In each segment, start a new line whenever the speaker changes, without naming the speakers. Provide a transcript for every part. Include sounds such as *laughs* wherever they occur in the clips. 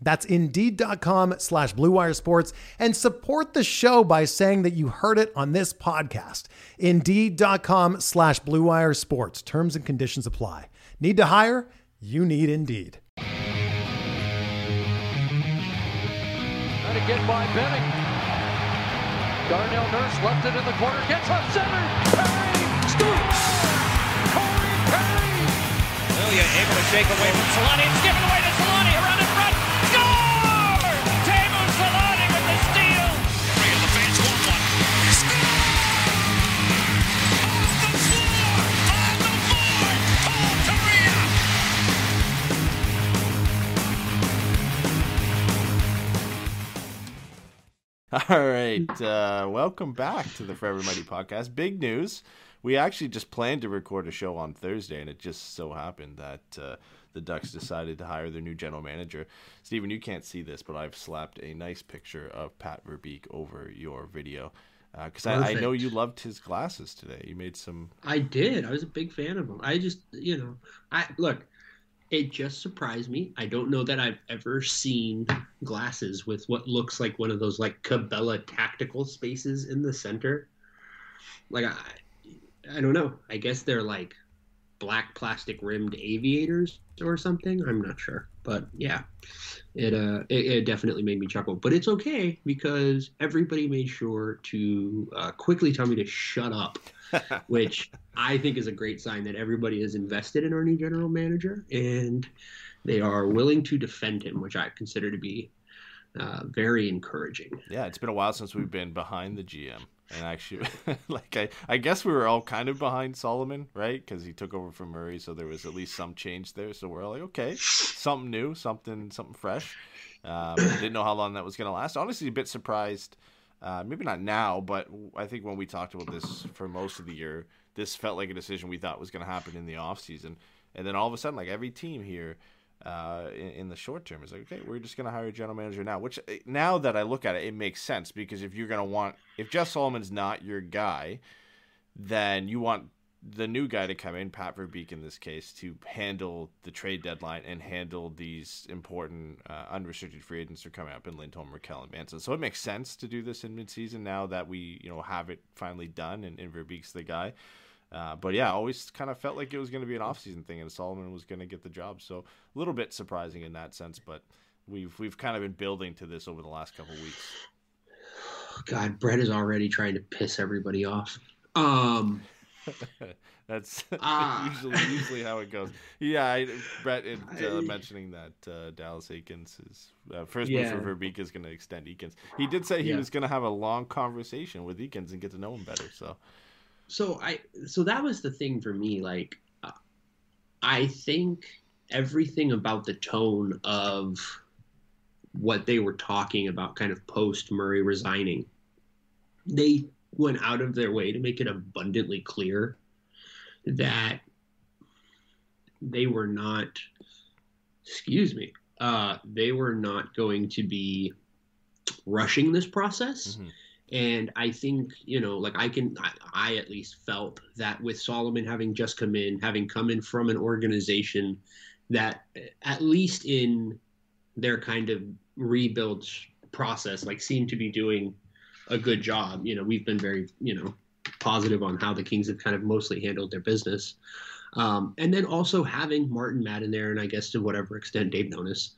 That's Indeed.com slash BlueWire Sports and support the show by saying that you heard it on this podcast. Indeed.com slash BlueWire Sports. Terms and conditions apply. Need to hire? You need Indeed.
Trying to get by Benning. Darnell Nurse left it in the corner, gets up center. Perry scores! Corey Perry!
Lilia able to shake away from Solani. It's given away to Solani
All right, uh, welcome back to the Forever Mighty podcast. Big news. We actually just planned to record a show on Thursday, and it just so happened that uh, the Ducks decided to hire their new general manager. Stephen, you can't see this, but I've slapped a nice picture of Pat Verbeek over your video because I, I know you loved his glasses today. You made some.
I did. I was a big fan of them. I just, you know, I look. It just surprised me. I don't know that I've ever seen glasses with what looks like one of those like Cabela tactical spaces in the center. Like I, I don't know. I guess they're like black plastic rimmed aviators or something. I'm not sure, but yeah, it uh, it, it definitely made me chuckle. But it's okay because everybody made sure to uh, quickly tell me to shut up *laughs* which I think is a great sign that everybody is invested in our new general manager and they are willing to defend him, which I consider to be uh, very encouraging.
Yeah, it's been a while since we've been behind the GM. And actually, *laughs* like I, I guess we were all kind of behind Solomon, right? Because he took over from Murray, so there was at least some change there. So we're all like, okay, something new, something, something fresh. Um, didn't know how long that was going to last. Honestly, a bit surprised. Uh, maybe not now, but I think when we talked about this for most of the year, this felt like a decision we thought was going to happen in the off season. And then all of a sudden, like every team here, uh, in, in the short term is like, okay, we're just going to hire a general manager now. Which uh, now that I look at it, it makes sense because if you're going to want, if Jeff Solomon's not your guy, then you want the new guy to come in, Pat Verbeek in this case, to handle the trade deadline and handle these important uh, unrestricted free agents are coming up in Lindholm, Rakell, and Manson. So it makes sense to do this in midseason now that we you know have it finally done and, and Verbeek's the guy. Uh, but yeah, always kind of felt like it was going to be an off-season thing, and Solomon was going to get the job. So a little bit surprising in that sense, but we've we've kind of been building to this over the last couple weeks.
God, Brett is already trying to piss everybody off. Um, *laughs*
That's
Ah.
usually usually how it goes. Yeah, I, Brett *laughs* uh, mentioning that uh, Dallas Eakins is uh, first
Yeah.
move for Verbeek is going to extend Eakins. He did say he
Yeah.
was going to have a long conversation with Eakins and get to know him better. So
so I, so that was the thing for me. Like, uh, I think everything about the tone of what they were talking about, kind of post Murray resigning, they went out of their way to make it abundantly clear that they were not, excuse me, uh, they were not going to be rushing this process.
Mhm.
And I think, you know, like I can, I, I at least felt that with Solomon having just come in, having come in from an organization that, at least in their kind of rebuild process, like seemed to be doing a good job. You know, we've been very, you know, positive on how the Kings have kind of mostly handled their business. Um, and then also having Martin Madden there, and I guess to whatever extent Dave Nonis,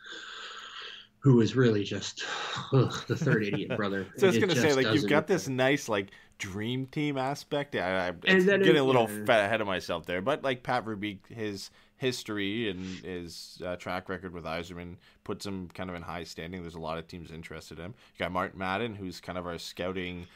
who is really just ugh, the third idiot brother. *laughs*
So I was gonna say,
just
like, you've got this nice, like, dream team aspect. I, I,
And
it's
then it-
getting a little
yeah.
fat ahead of myself there, but like Pat Verbeek, his history and his uh, track record with Yzerman puts him kind of in high standing. There's a lot of teams interested in him. You got Martin Madden, who's kind of our scouting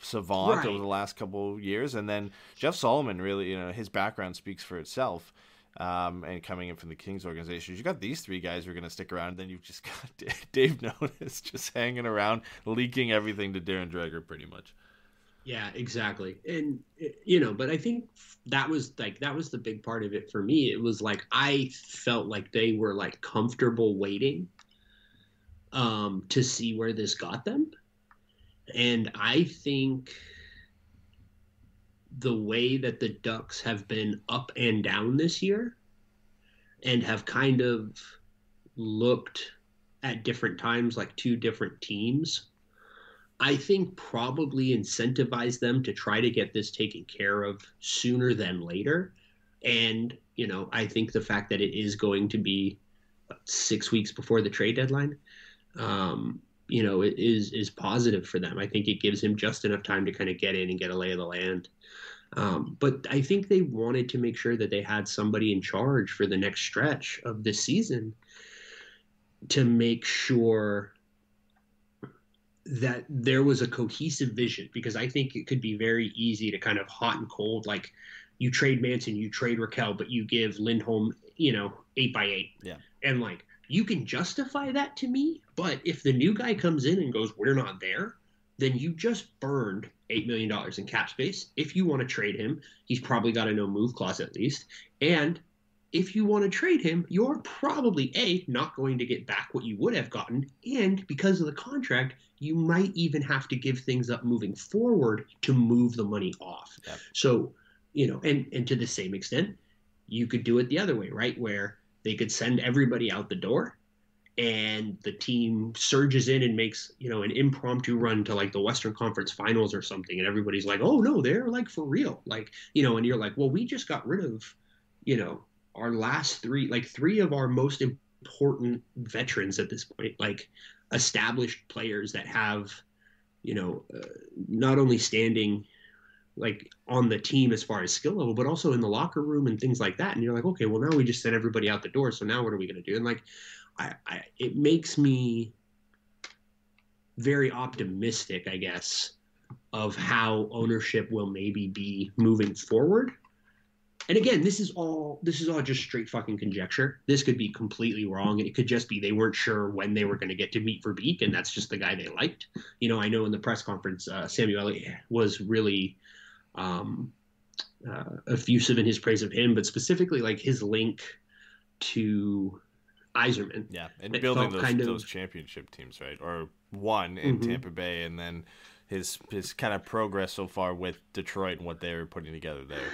savant
Right.
over the last couple of years, and then Jeff Solomon. Really, you know, his background speaks for itself. Um, and coming in from the Kings organization, you got these three guys who are going to stick around. And then you've just *laughs* got Dave Nonis just hanging around, leaking everything to Darren Dreger, pretty much.
Yeah, exactly. And eh, you know, but I think that was like that was the big part of it for me. It was like I felt like they were like comfortable waiting um to see where this got them. And I think the way that the Ducks have been up and down this year and have kind of looked at different times like two different teams I think probably incentivize them to try to get this taken care of sooner than later. And, you know, I think the fact that it is going to be six weeks before the trade deadline, um, you know, is is positive for them. I think it gives him just enough time to kind of get in and get a lay of the land. Um, but I think they wanted to make sure that they had somebody in charge for the next stretch of the season to make sure that there was a cohesive vision because I think it could be very easy to kind of hot and cold, like you trade Manson, you trade Rakell, but you give Lindholm, you know, eight by eight.
Yeah.
And like you can justify that to me, but if the new guy comes in and goes, We're not there, then you just burned eight million dollars in cap space. If you want to trade him, he's probably got a no move clause at least. And if you want to trade him, you're probably A, not going to get back what you would have gotten, and because of the contract, you might even have to give things up moving forward to move the money off.
Yep.
So, you know, and and to the same extent, you could do it the other way, right? Where they could send everybody out the door and the team surges in and makes, you know, an impromptu run to like the Western Conference Finals or something and everybody's like, "Oh no, they're like for real." Like, you know, and you're like, "Well, we just got rid of, you know, our last three like three of our most important veterans at this point, like established players that have, you know, uh, not only standing like on the team as far as skill level, but also in the locker room and things like that. And you're like, okay, well now we just sent everybody out the door. So now what are we going to do? And like, I, I, it makes me very optimistic, I guess, of how ownership will maybe be moving forward. And again, this is all this is all just straight fucking conjecture. This could be completely wrong. And it could just be they weren't sure when they were going to get to meet Verbeek, and that's just the guy they liked. You know, I know in the press conference, uh, Samuel Elliott was really um, uh, effusive in his praise of him, but specifically like his link to Yzerman.
Yeah, and building those
kind of-
those championship teams, right? Or one in
Mhm.
Tampa Bay, and then his his kind of progress so far with Detroit and what they were putting together there.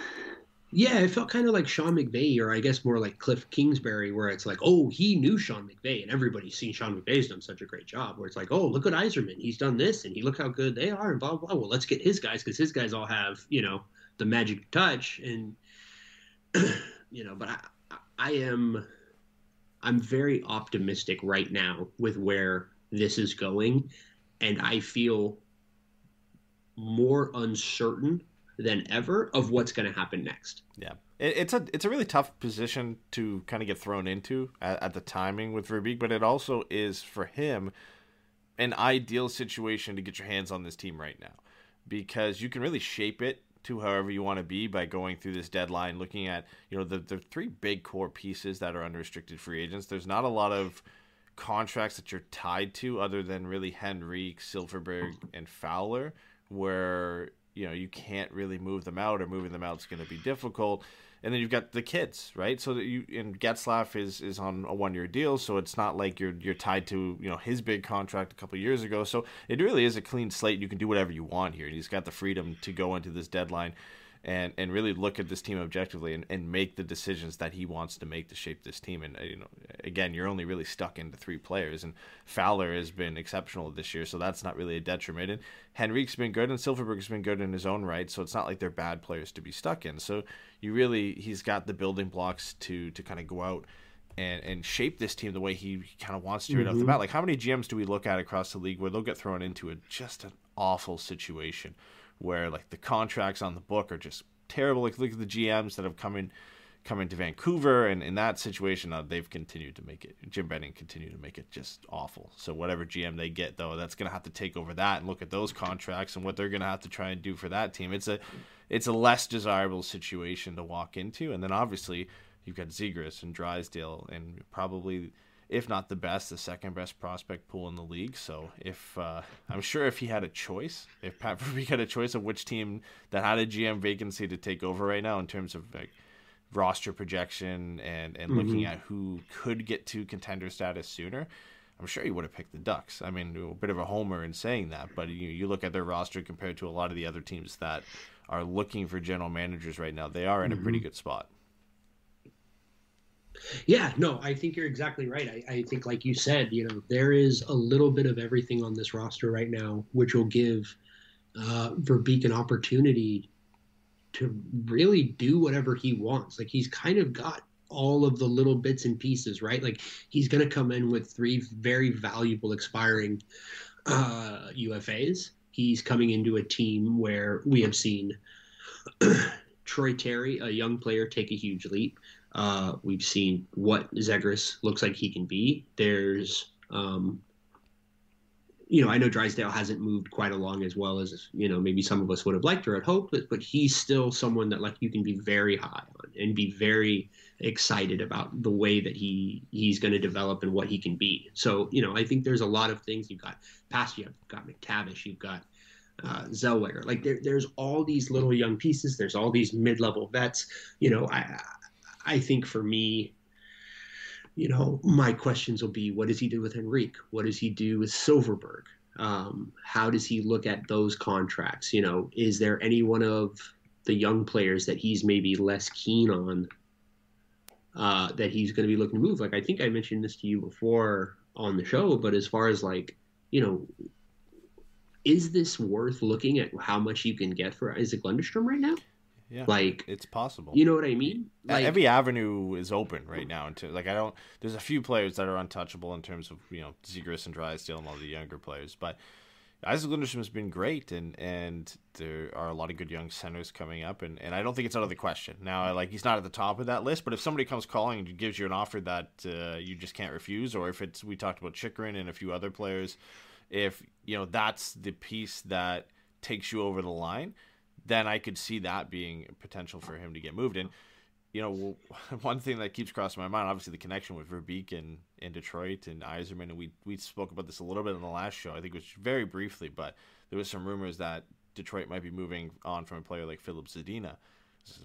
Yeah, it felt kind of like Sean McVay, or I guess more like Cliff Kingsbury, where it's like, oh, he knew Sean McVay, and everybody's seen Sean McVay's done such a great job. Where it's like, oh, look at Yzerman, he's done this, and he look how good they are, and blah blah. blah. Well, let's get his guys because his guys all have you know the magic touch, and *clears throat* you know. But I, I am, I'm very optimistic right now with where this is going, and I feel more uncertain than ever of what's going to happen next.
Yeah, it, it's a it's a really tough position to kind of get thrown into at, at the timing with Verbeek, but it also is for him an ideal situation to get your hands on this team right now because you can really shape it to however you want to be by going through this deadline, looking at you know the the three big core pieces that are unrestricted free agents. There's not a lot of contracts that you're tied to other than really Henrique, Silfverberg, and Fowler, where you know you can't really move them out or moving them out is going to be difficult and then you've got the kids, right? So that you and Getzlaf is is on a one year deal, so it's not like you're you're tied to you know his big contract a couple years ago. So it really is a clean slate. You can do whatever you want here, and he's got the freedom to go into this deadline and and really look at this team objectively and, and make the decisions that he wants to make to shape this team. And uh, you know, again, you're only really stuck into three players, and Fowler has been exceptional this year, so that's not really a detriment. And Henrique's been good, and Silfverberg's been good in his own right, so it's not like they're bad players to be stuck in. So you really, he's got the building blocks to to kind of go out. And, and shape this team the way he kind of wants to mm-hmm. right off the mm-hmm. bat. Like, how many GMs do we look at across the league where they'll get thrown into a, just an awful situation where like the contracts on the book are just terrible. Like look at the GMs that have come in come into Vancouver, and in that situation, uh, they've continued to make it. Jim Benning continued to make it just awful. So whatever GM they get, though, that's going to have to take over that and look at those contracts and what they're going to have to try and do for that team. It's a it's a less desirable situation to walk into, and then obviously you've got Zegras and Drysdale, and probably if not the best, the second best prospect pool in the league. So if uh, I'm sure if he had a choice, if Pat *laughs* Verbeek had a choice of which team that had a GM vacancy to take over right now in terms of like roster projection and and mm-hmm. looking at who could get to contender status sooner. I'm sure he would have picked the Ducks. I mean, a bit of a homer in saying that, but you, you look at their roster compared to a lot of the other teams that are looking for general managers right now. They are in mm-hmm. a pretty mm-hmm. good spot.
Yeah, no, I think you're exactly right. I, I, think, like you said, you know, there is a little bit of everything on this roster right now, which will give uh, Verbeek an opportunity to really do whatever he wants. Like he's kind of got all of the little bits and pieces, right? Like he's going to come in with three very valuable expiring uh, UFAs. He's coming into a team where we have seen *clears throat* Troy Terry, a young player, take a huge leap. Uh, we've seen what Zegras looks like he can be. There's, um, you know, I know Drysdale hasn't moved quite along as well as you know maybe some of us would have liked or had hoped, but, but he's still someone that like you can be very high on and be very excited about the way that he he's going to develop and what he can be. So you know, I think there's a lot of things you've got. Past you've got McTavish, you've got uh, Zellweger. Like there, there's all these little young pieces. There's all these mid-level vets. You know, I I think for me, you know, my questions will be what does he do with Henrique? What does he do with Silfverberg? Um, how does he look at those contracts? You know, is there any one of the young players that he's maybe less keen on uh, that he's going to be looking to move? Like, I think I mentioned this to you before on the show, but as far as like, you know, is this worth looking at how much you can get for Isac Lundestrom right now?
Yeah,
like
it's possible.
You know what I mean?
Like, Every avenue is open right now. Into like I don't. There's a few players that are untouchable in terms of you know Zegras and Drysdale and all the younger players, but Isac Lundestrom has been great, and and there are a lot of good young centers coming up, and, and I don't think it's out of the question. Now, like he's not at the top of that list, but if somebody comes calling and gives you an offer that uh, you just can't refuse, or if it's we talked about Chychrun and a few other players, if you know that's the piece that takes you over the line then I could see that being potential for him to get moved. And you know, *laughs* one thing that keeps crossing my mind, obviously, the connection with Verbeek and in Detroit and Yzerman, and we we spoke about this a little bit in the last show. I think it was very briefly, but there was some rumors that Detroit might be moving on from a player like Filip Zadina.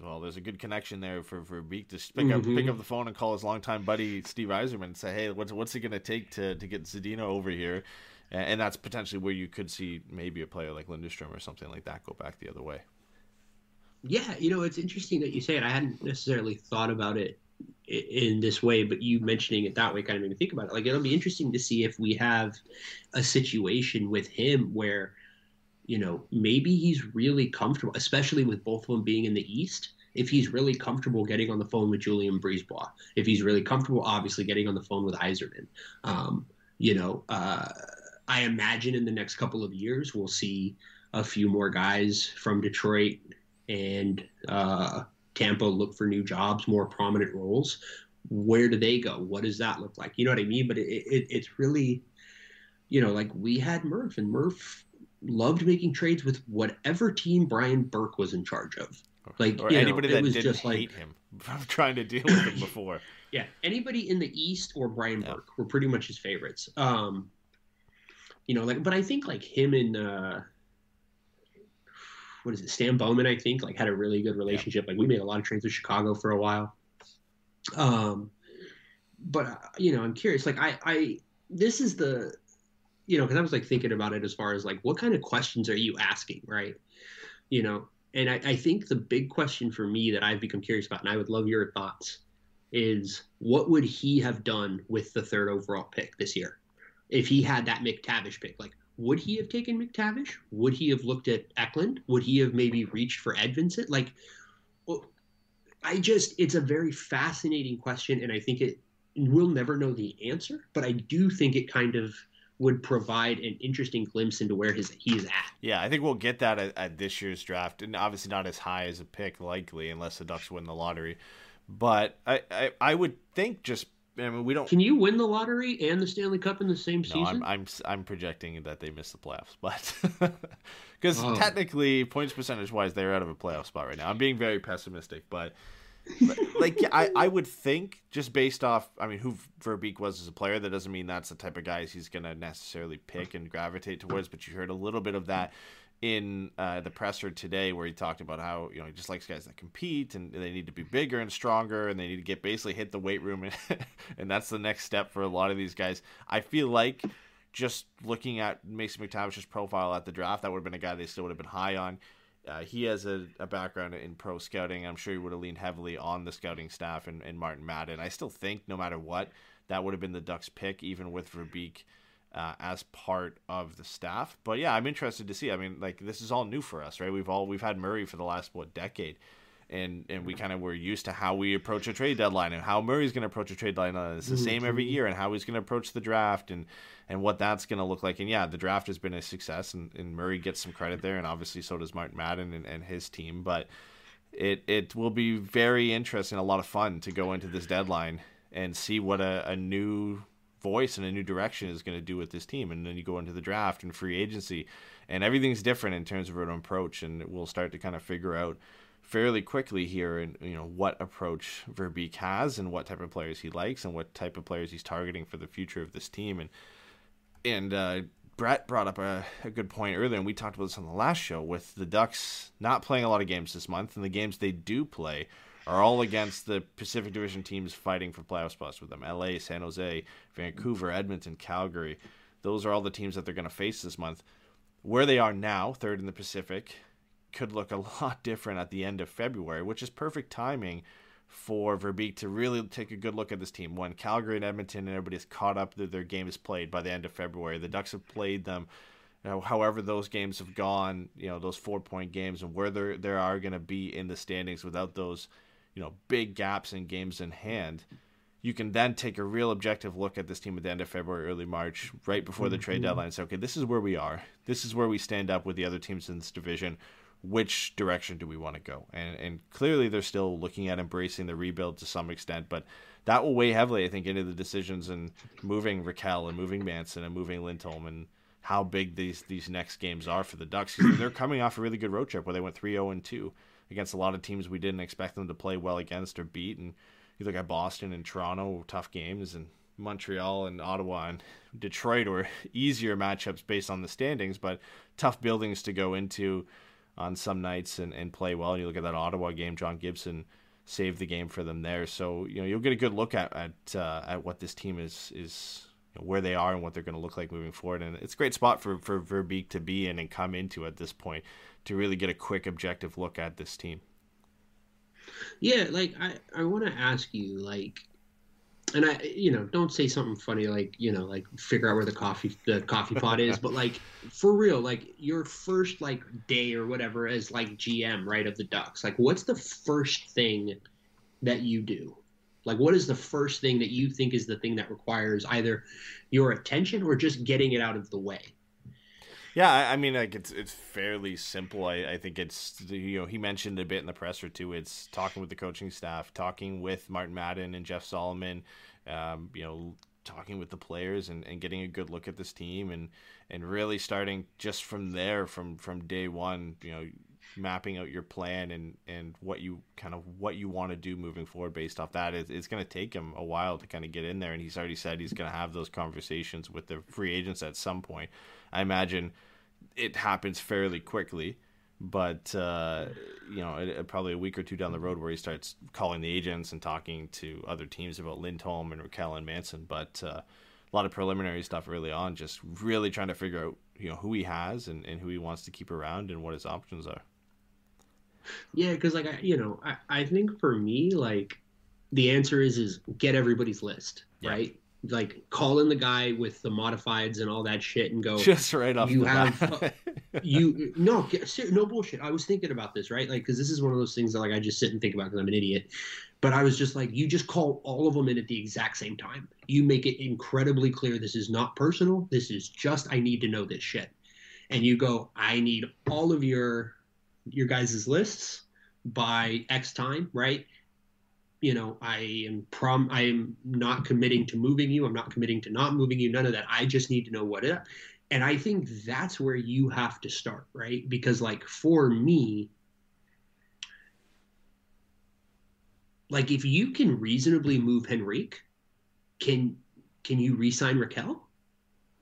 Well, there's a good connection there for Verbeek to pick mm-hmm. up pick up the phone and call his longtime buddy Steve Yzerman and say, "Hey, what's what's it going to take to to get Zadina over here?" And that's potentially where you could see maybe a player like Lundestrom or something like that go back the other way.
Yeah, you know, it's interesting that you say it. I hadn't necessarily thought about it in this way, but you mentioning it that way kind of made me think about it. Like, it'll be interesting to see if we have a situation with him where, you know, maybe he's really comfortable, especially with both of them being in the East. If he's really comfortable getting on the phone with Julien BriseBois, if he's really comfortable, obviously getting on the phone with Yzerman, um, you know, uh, I imagine in the next couple of years we'll see a few more guys from Detroit and uh, Tampa look for new jobs, more prominent roles, where do they go? What does that look like? You know what I mean? But it, it, it's really, you know, like we had Murph, and Murph loved making trades with whatever team Brian Burke was in charge of. Like
or anybody know, that didn't just hate like, him from *laughs* trying to deal with him before. *laughs*
yeah, anybody in the East or Brian yeah. Burke were pretty much his favorites. Um, you know, like, but I think like him and uh, what is it? Stan Bowman, I think, like had a really good relationship. Like we made a lot of trades with Chicago for a while. Um, but uh, you know, I'm curious. Like I, I, this is the, you know, because I was like thinking about it as far as like what kind of questions are you asking, right? You know, and I, I think the big question for me that I've become curious about, and I would love your thoughts, is what would he have done with the third overall pick this year if he had that McTavish pick? Like, would he have taken McTavish? Would he have looked at Eklund? Would he have maybe reached for Edvinsson? Like, oh, I just, it's a very fascinating question, and I think it, we'll never know the answer, but I do think it kind of would provide an interesting glimpse into where his he is at.
Yeah, I think we'll get that at, at this year's draft, and obviously not as high as a pick, likely, unless the Ducks win the lottery. But I, I, I would think just I mean we don't.
Can you win the lottery and the Stanley Cup in the same
No,
season?
I'm, I'm I'm projecting that they miss the playoffs, but *laughs* because
Oh.
technically points percentage wise they're out of a playoff spot right now. I'm being very pessimistic, but, but *laughs* like I I would think just based off I mean who Verbeek was as a player, that doesn't mean that's the type of guys he's gonna necessarily pick and gravitate towards. But you heard a little bit of that in uh, the presser today where he talked about how you know he just likes guys that compete and they need to be bigger and stronger and they need to get basically hit the weight room *laughs* and, and that's the next step for a lot of these guys. I feel like just looking at Mason McTavish's profile at the draft, that would have been a guy they still would have been high on. Uh, he has a, a background in pro scouting. I'm sure he would have leaned heavily on the scouting staff and, and Martin Madden. I still think no matter what, that would have been the Ducks pick, even with Verbeek uh, as part of the staff. But yeah, I'm interested to see. I mean, like this is all new for us, right? We've all we've had Murray for the last what decade, and and we kind of were used to how we approach a trade deadline and how Murray's going to approach a trade deadline. It's the same every year, and how he's going to approach the draft and and what that's going to look like. And yeah, the draft has been a success, and, and Murray gets some credit there, and obviously so does Martin Madden and, and his team. But it it will be very interesting, a lot of fun to go into this deadline and see what a, a new voice and a new direction is going to do with this team. And then you go into the draft and free agency, and everything's different in terms of an approach. And we'll start to kind of figure out fairly quickly here, and you know what approach Verbeek has, and what type of players he likes, and what type of players he's targeting for the future of this team. And and uh, Brett brought up a, a good point earlier, and we talked about this on the last show with the Ducks not playing a lot of games this month, and the games they do play are all against the Pacific Division teams fighting for playoff spots with them LA, San Jose, Vancouver, Edmonton, Calgary. Those are all the teams that they're going to face this month. Where they are now, third in the Pacific, could look a *laughs* lot different at the end of February, which is perfect timing for Verbeek to really take a good look at this team. When Calgary and Edmonton and everybody's caught up their game is played by the end of February, the Ducks have played them. You know, however, those games have gone, you know, those four point games, and where there there are going to be in the standings without those, you know, big gaps in games in hand, you can then take a real objective look at this team at the end of February, early March, right before the trade mm-hmm. deadline, and say, okay, this is where we are. This is where we stand up with the other teams in this division which direction do we want to go? And and clearly they're still looking at embracing the rebuild to some extent, but that will weigh heavily, I think, into the decisions and moving Rakell and moving Manson and moving Lindholm and how big these these next games are for the Ducks. they're coming off a really good road trip where they went 3-0 and 2 against a lot of teams we didn't expect them to play well against or beat. And you look at Boston and Toronto, tough games, and Montreal and Ottawa and Detroit were easier matchups based on the standings, but tough buildings to go into on some nights and, and play well. And you look at that Ottawa game, John Gibson saved the game for them there. So you know you'll get a good look at at, uh, at what this team is is know, where they are and what they're going to look like moving forward. And it's a great spot for for Verbeek to be in and come into at this point to really get a quick objective look at this team.
Yeah, like I, I want to ask you, like, and I, you know, don't say something funny like, you know, like figure out where the coffee the coffee pot is, but like *laughs* for real, like your first like day or whatever as like GM, right, of the Ducks. Like, what's the first thing that you do? Like, what is the first thing that you think is the thing that requires either your attention or just getting it out of the way?
Yeah, I, I mean, like it's it's fairly simple. I, I think it's you know he mentioned a bit in the presser too. It's talking with the coaching staff, talking with Martin Madden and Jeff Solomon, um, you know, talking with the players and, and getting a good look at this team and and really starting just from there from from day one. You know, mapping out your plan and and what you kind of what you want to do moving forward based off that. It, it's going to take him a while to kind of get in there, and he's already said he's going to have those conversations with the free agents at some point. I imagine it happens fairly quickly, but uh, you know, it, probably a week or two down the road where he starts calling the agents and talking to other teams about Lindholm and Rakell and Manson. But uh, a lot of preliminary stuff early on, just really trying to figure out you know who he has and, and who he wants to keep around and what his options are.
Yeah, because like I, you know, I, I think for me, like the answer is is get everybody's list, yeah. right? like call in the guy with the modifieds and all that shit and go
just right off
you have uh, *laughs* you no no bullshit. I was thinking about this right? Like because this is one of those things that like i just sit and think about because i'm an idiot. But i was just like you just call all of them in at the exact same time. You make it incredibly clear this is not personal. This is just i need to know this shit. And you go i need all of your your guys' lists by x time right you know, I am prom I am not committing to moving you. I'm not committing to not moving you. None of that. I just need to know what it and I think that's where you have to start, right? Because like for me, like if you can reasonably move Henrique, can can you re-sign Rakell?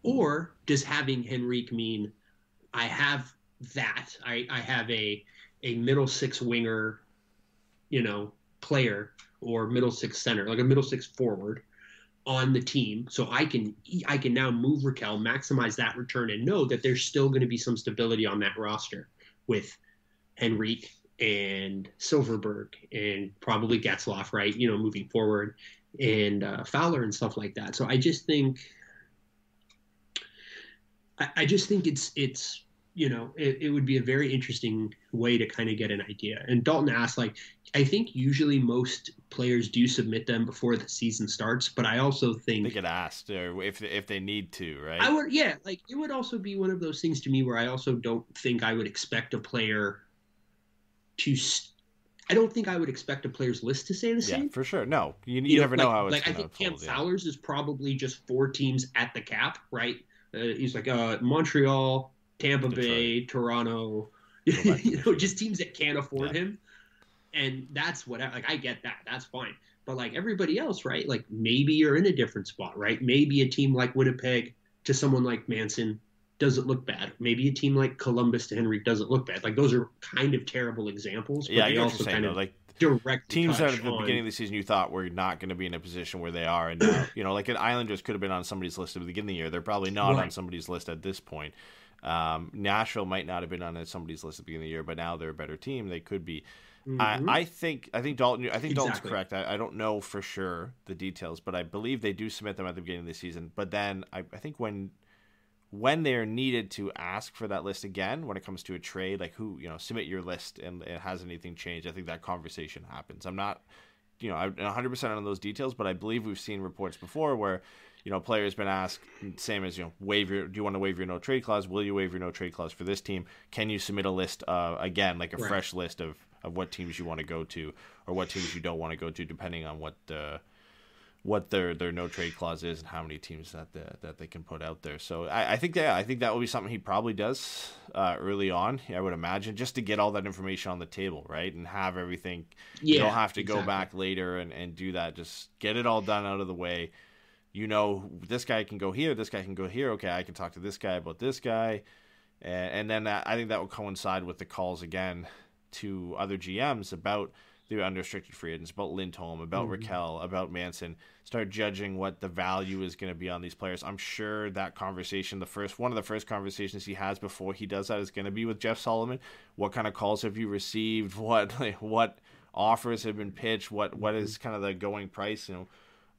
Or does having Henrique mean I have that? I, I have a a middle six winger, you know, player or middle six center, like a middle six forward on the team. So I can I can now move Rakell, maximize that return, and know that there's still going to be some stability on that roster with Henrique and Silfverberg and probably Getzlaf, right? You know, moving forward, and uh, Fowler and stuff like that. So I just think I, I just think it's it's you know, it, it would be a very interesting way to kind of get an idea. And Dalton asked, like, I think usually most players do submit them before the season starts, but I also think
they get asked or if if they need to, right?
I would, yeah, like it would also be one of those things to me where I also don't think I would expect a player to. St- I don't think I would expect a player's list to say the same.
Yeah, for sure. No, you, you, you never know,
like,
how it's
like. I think Cam yeah. Fowler's is probably just four teams at the cap, right? Uh, he's like uh, Montreal, Tampa Detroit. Bay, Toronto, *laughs* you know, just teams that can't afford yeah. him. And that's what like I get that. That's fine. But like everybody else, right? Like maybe you're in a different spot, right? Maybe a team like Winnipeg to someone like Manson doesn't look bad. Maybe a team like Columbus to Henry doesn't look bad. Like those are kind of terrible examples. But
yeah,
they
also kind
of
like
direct
teams
that
at the
on...
beginning of the season you thought were not going to be in a position where they are, and now *clears throat* you know, like an Islanders could have been on somebody's list at the beginning of the year. They're probably not right. on somebody's list at this point. Um, Nashville might not have been on somebody's list at the beginning of the year, but now they're a better team. They could be. Mm-hmm. I, I think I think Dalton I think exactly. Dalton's correct. I, I, don't know for sure the details, but I believe they do submit them at the beginning of the season. But then I, I think when when they're needed to ask for that list again when it comes to a trade, like who you know submit your list and it has anything changed, I think that conversation happens. I'm not you know 100 percent on those details, but I believe we've seen reports before where you know, players been asked, same as you know, waive your. Do you want to waive your no trade clause? Will you waive your no trade clause for this team? Can you submit a list uh, again, like a right. fresh list of of what teams you want to go to or what teams you don't want to go to, depending on what uh, what their their no trade clause is and how many teams that the, that they can put out there. So I, I think that I think that will be something he probably does uh, early on. I would imagine just to get all that information on the table, right, and have everything. Yeah, you don't have to exactly. go back later and, and do that. Just get it all done out of the way you know this guy can go here, this guy can go here. Okay, I can talk to this guy about this guy, and, and then that, I think that will coincide with the calls again to other GMs about the unrestricted free agents, about Lindholm, about mm-hmm. Rakell, about Manson. Start judging what the value is going to be on these players. I'm sure that conversation, the first one of the first conversations he has before he does that, is going to be with Jeff Solomon. What kind of calls have you received? *laughs* What like, what offers have been pitched? What what is mm-hmm. kind of the going price? You know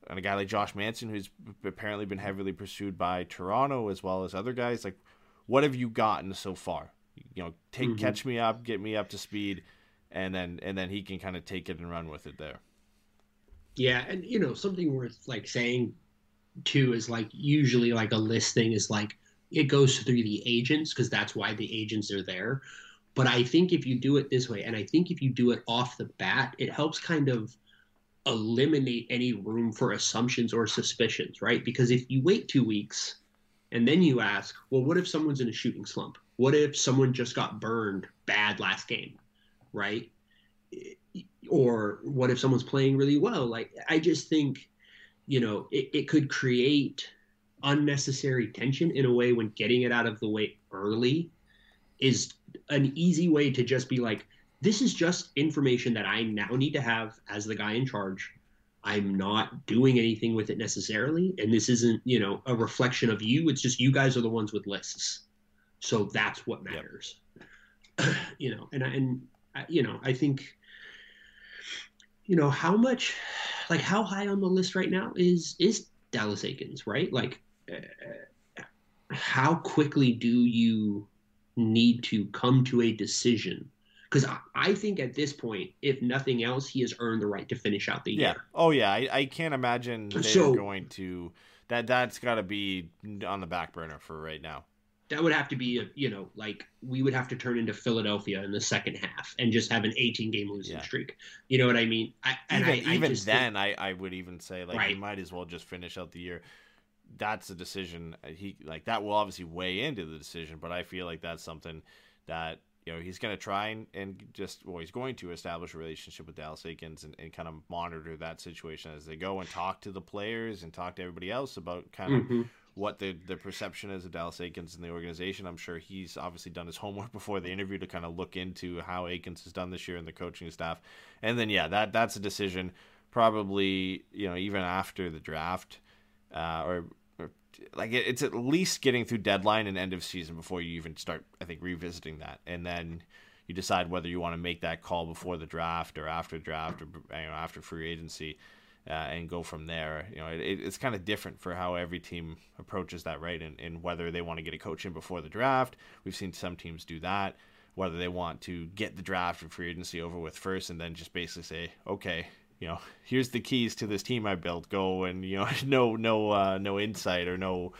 and a guy like Josh Manson, who's apparently been heavily pursued by Toronto as well as other guys. Like, what have you gotten so far? You know, take mm-hmm. catch me up, get me up to speed, and then and then he can kind of take it and run with it there.
Yeah, and you know something worth like saying too is like usually like a listing is like it goes through the agents because that's why the agents are there. But I think if you do it this way, and I think if you do it off the bat, it helps kind of eliminate any room for assumptions or suspicions, right? Because if you wait two weeks and then you ask, well, what if someone's in a shooting slump? What if someone just got burned bad last game, right? Or what if someone's playing really well? Like, I just think, you know, it, it could create unnecessary tension in a way when getting it out of the way early is an easy way to just be like, this is just information that I now need to have as the guy in charge. I'm not doing anything with it necessarily, and this isn't, you know, a reflection of you. It's just you guys are the ones with lists, so that's what matters. Yep. *clears throat* you know, and and you know, I think, you know, how much, like, how high on the list right now is is Dallas Eakins, right? Like, uh, how quickly do you need to come to a decision? Because I, I, think at this point, if nothing else, he has earned the right to finish out the year. yeah.
Oh yeah, I, I can't imagine they're so, going to that. That's got to be on the back burner for right now
that would have to be a you know like we would have to turn into Philadelphia in the second half and just have an 18 game losing yeah. streak. You know what I mean? I,
even
I,
even then, think, I I would even say like right. you might as well just finish out the year. That's a decision uh, he like that will obviously weigh into the decision, but I feel like that's something that you know he's going to try and, and just well he's going to establish a relationship with Dallas Eakins and, and kind of monitor that situation as they go and talk to the players and talk to everybody else about kind of mm-hmm what the the perception is of Dallas Eakins in the organization. I'm sure he's obviously done his homework *laughs* before the interview to kind of look into how Eakins has done this year and the coaching staff. And then yeah, that that's a decision probably you know even after the draft uh, or like it, it's at least getting through deadline and end of season before you even start I think revisiting that and then you decide whether you want to make that call before the draft or after draft or you know after free agency uh, and go from there. You know, it, it's kind of different for how every team approaches that, right? And, and whether they want to get a coach in before the draft. We've seen some teams do that. Whether they want to get the draft and free agency over with first, and then just basically say, okay, you know, *laughs* here's the keys to this team I built. Go and you know, *laughs* no, no, uh, no insight or no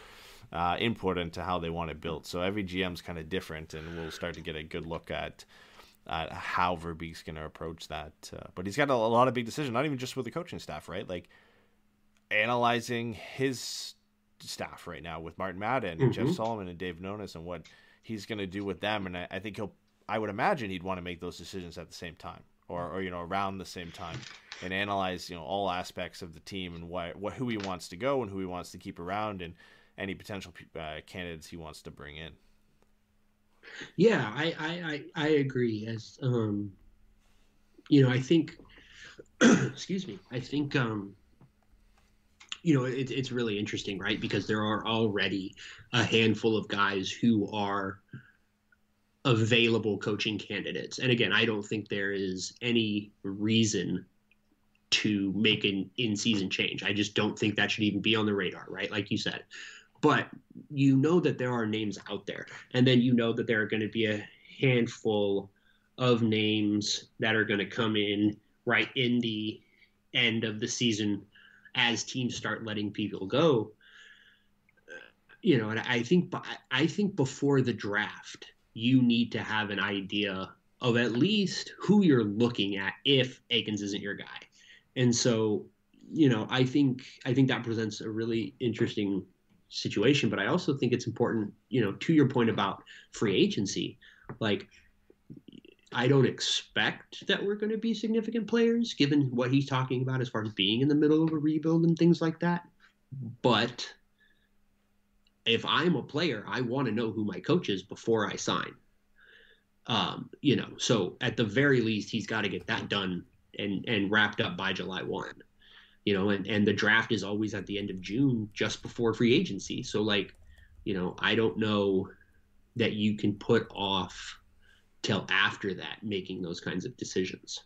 uh, input into how they want it built. So every GM's kind of different, and we'll start to get a good look at uh, how Verbeek's going to approach that. Uh, but he's got a, a, lot of big decisions, not even just with the coaching staff, right? Like analyzing his staff right now with Martin Madden and mm-hmm. Jeff Solomon and Dave Nonis and what he's going to do with them. And I, I, think he'll, I would imagine he'd want to make those decisions at the same time or, or, you know, around the same time and analyze, you know, all aspects of the team and what, what, who he wants to go and who he wants to keep around and any potential uh, candidates he wants to bring in.
Yeah, I I I, agree. As um, you know, I think. *clears throat* excuse me. I think um, you know it, it's really interesting, right? Because there are already a handful of guys who are available coaching candidates, and again, I don't think there is any reason to make an in-season change. I just don't think that should even be on the radar, right? Like you said, but you know that there are names out there and then you know that there are going to be a handful of names that are going to come in right in the end of the season as teams start letting people go you know and i think i think before the draft you need to have an idea of at least who you're looking at if Eakins isn't your guy and so you know i think i think that presents a really interesting situation. But I also think it's important, you know, to your point about free agency, like I don't expect that we're going to be significant players given what he's talking about as far as being in the middle of a rebuild and things like that. But if I'm a player, I want to know who my coach is before I sign. Um, you know, so at the very least, he's got to get that done and and wrapped up by July one you know, and, and the draft is always at the end of June, just before free agency. So, like, you know, I don't know that you can put off till after that making those kinds of decisions.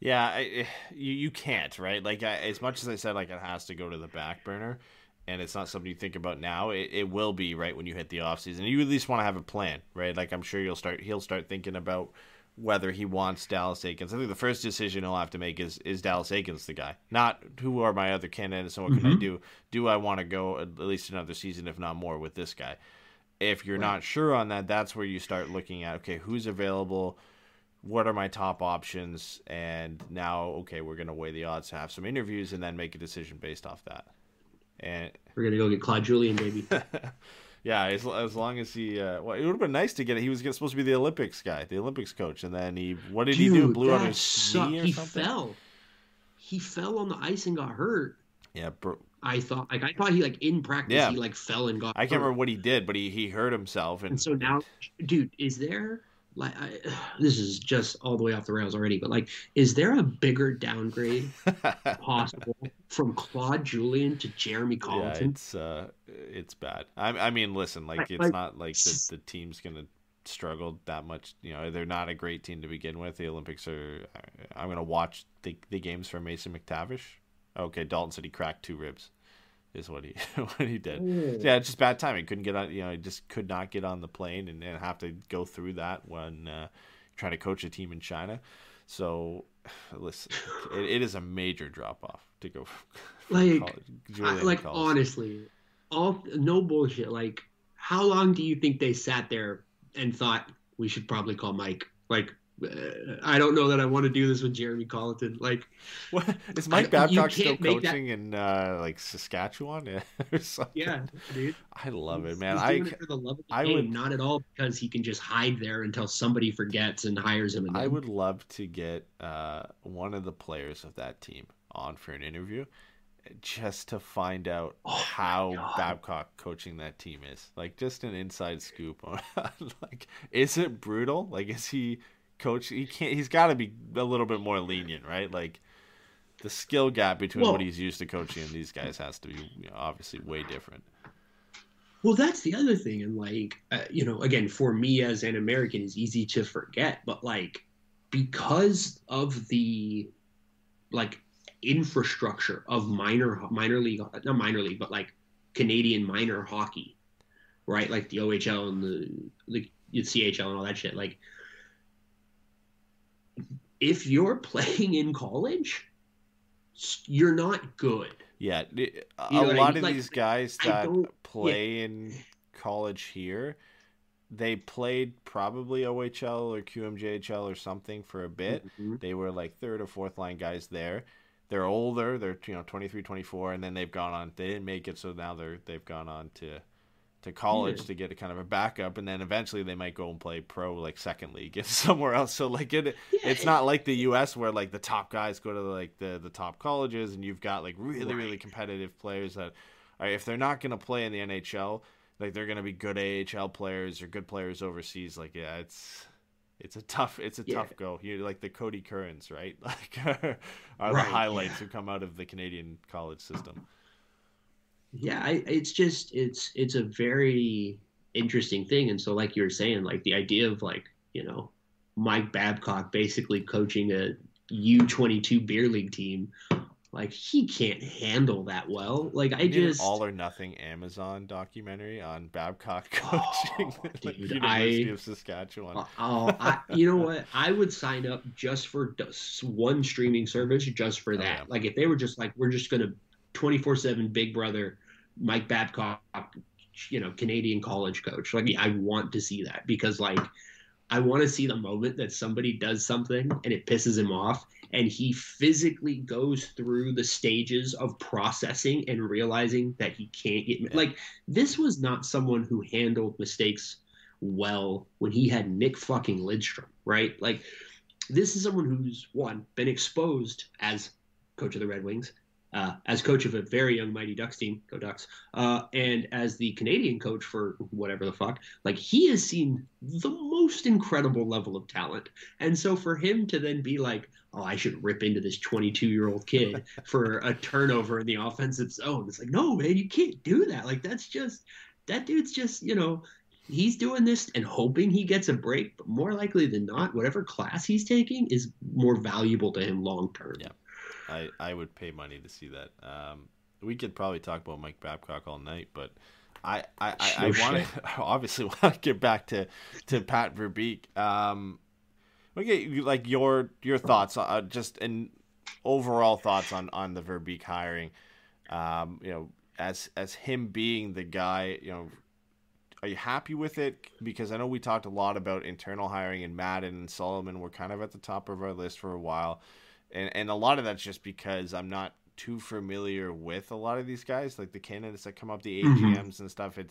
Yeah, I, you you can't right. Like I, as much as I said, like it has to go to the back burner, and it's not something you think about now. It, it will be right when you hit the off season. You at least want to have a plan, right? Like I'm sure you'll start. He'll start thinking about whether he wants Dallas Eakins. I think the first decision he'll have to make is is Dallas Eakins the guy, not who are my other candidates and what mm-hmm. can I mm-hmm. do? Do I want to go at least another season, if not more, with this guy? If you're right. not sure on that, that's where you start looking at okay, who's available, what are my top options, and now okay, we're gonna weigh the odds, have some interviews, and then make a decision based off that. And
we're gonna go get Claude Julien, baby. *laughs*
Yeah, as, as long as he, uh, well, it would have been nice to get it. He was supposed to be the Olympics guy, the Olympics coach, and then he, what did Dude, he do? Blew out his knee or
he
something.
fell. He fell on the ice and got hurt.
Yeah, bro-
I thought like I thought he like in practice
Yeah.
he like fell and got.
I can't
hurt.
remember what he did, but he, he hurt himself, and,
And so now, dude, is there like I, *sighs* this is just all the way off the rails already? But like, is there a bigger downgrade *laughs* possible from Claude Julien to Jeremy
yeah, it's uh, it's bad. I, I mean, listen, like it's
like-
not like the, the team's gonna struggle that much. You know, they're not a great team to begin with. The Olympics are. I'm gonna watch the the games for Mason McTavish. Okay, Dalton said he cracked two ribs. Is what he *laughs* what he did. Yeah, it's just bad timing. He couldn't get on. You know, he just could not get on the plane and, and have to go through that when uh, trying to coach a team in China. So, *sighs* listen, it, it is a major drop off to go. *laughs*
Like,
college-
I, like
college.
honestly, all no bullshit. Like, how long do you think they sat there and thought we should probably call Mike? Like, I don't know that I want to do this with Jeremy Colliton. Like,
What is Mike Babcock still
can't that-
coaching in uh, like Saskatchewan? *laughs* or something?
yeah, dude.
I love it, man. I
it for the love of the
I
game,
would-
not at all because he can just hide there until somebody forgets and hires him.
I would love to get uh, one of the players of that team on for an interview, just to find out
Oh
how Babcock coaching that team is. Like just an inside scoop on *laughs* like is it brutal? Like is he coach? He can't. He's got to be a little bit more lenient, right? Like. The skill gap between
Well-
what he's used to coaching and these guys has to be you know, obviously way different.
Well, that's the other thing, and like, uh, you know, again, for me as an American, is easy to forget, but like, because of the like infrastructure of minor minor league, not minor league, but like Canadian minor hockey, right? Like the OHL and the the, the CHL and all that shit. Like, if you're *laughs* playing in college, you're not good.
Yeah, a
You know what I
lot
mean?
of
Like,
these guys that play in college here, they played probably OHL or QMJHL or something for a bit.
Mhm.
They were like third or fourth line guys there. They're older, they're you know 23, 24 and then they've gone on they didn't make it so now they're they've gone on to to college
Yeah.
to get a kind of a backup and then eventually they might go and play pro like second league *laughs* somewhere else. So like it
Yeah,
it's not like the US where like the top guys go to like the the top colleges and you've got like really really competitive players that are, if they're not going to play in the NHL like they're going to be good AHL players or good players overseas like yeah it's it's a tough it's a
Yeah.
tough go you like the Cody Currens right *laughs* like are, *laughs* are the highlights
yeah.
who come out of the Canadian college system
yeah I, it's just it's it's a very interesting thing and so like you were saying like the idea of like you know mike babcock basically coaching a u22 beer league team like he can't handle that well like i
We need an
just
all or nothing Amazon documentary on Babcock
Oh,
coaching *laughs* like,
dude,
University
I-
of Saskatchewan
oh, oh, I, you know what? I would sign up just for just one streaming service, just for
Oh,
that.
yeah.
Like if they were just like, we're just gonna twenty four seven Big Brother, Mike Babcock, you know, Canadian college coach. Like I want to see that because like I want to see the moment that somebody does something and it pisses him off, and he physically goes through the stages of processing and realizing that he can't get like this was not someone who handled mistakes well when he had Nick fucking Lidstrom, right? Like, this is someone who's one been exposed as coach of the Red Wings, uh, as coach of a very young Mighty Ducks team, go Ducks, uh, and as the Canadian coach for whatever the fuck. Like, he has seen the most incredible level of talent, and so for him to then be like, "Oh, I should rip into this 22 year old kid *laughs* for a turnover in the offensive zone," it's like, no, man, you can't do that. Like, that's just that dude's just you know he's doing this and hoping he gets a break, but more likely than not, whatever class he's taking is more valuable to him long term.
Yeah. I, I would pay money to see that. Um, we could probably talk about Mike Babcock all night, but I I, I, I want to *laughs* obviously *laughs* want to get back to to Pat Verbeek. Um, okay, like your your thoughts, uh, just and overall thoughts on on the Verbeek hiring. Um, you know, as as him being the guy, you know. Are you happy with it? Because I know we talked a lot about internal hiring, and Madden and Solomon were kind of at the top of our list for a while and and a lot of that's just because I'm not too familiar with a lot of these guys, like the candidates that come up, the.
Mm-hmm.
AGMs and stuff. It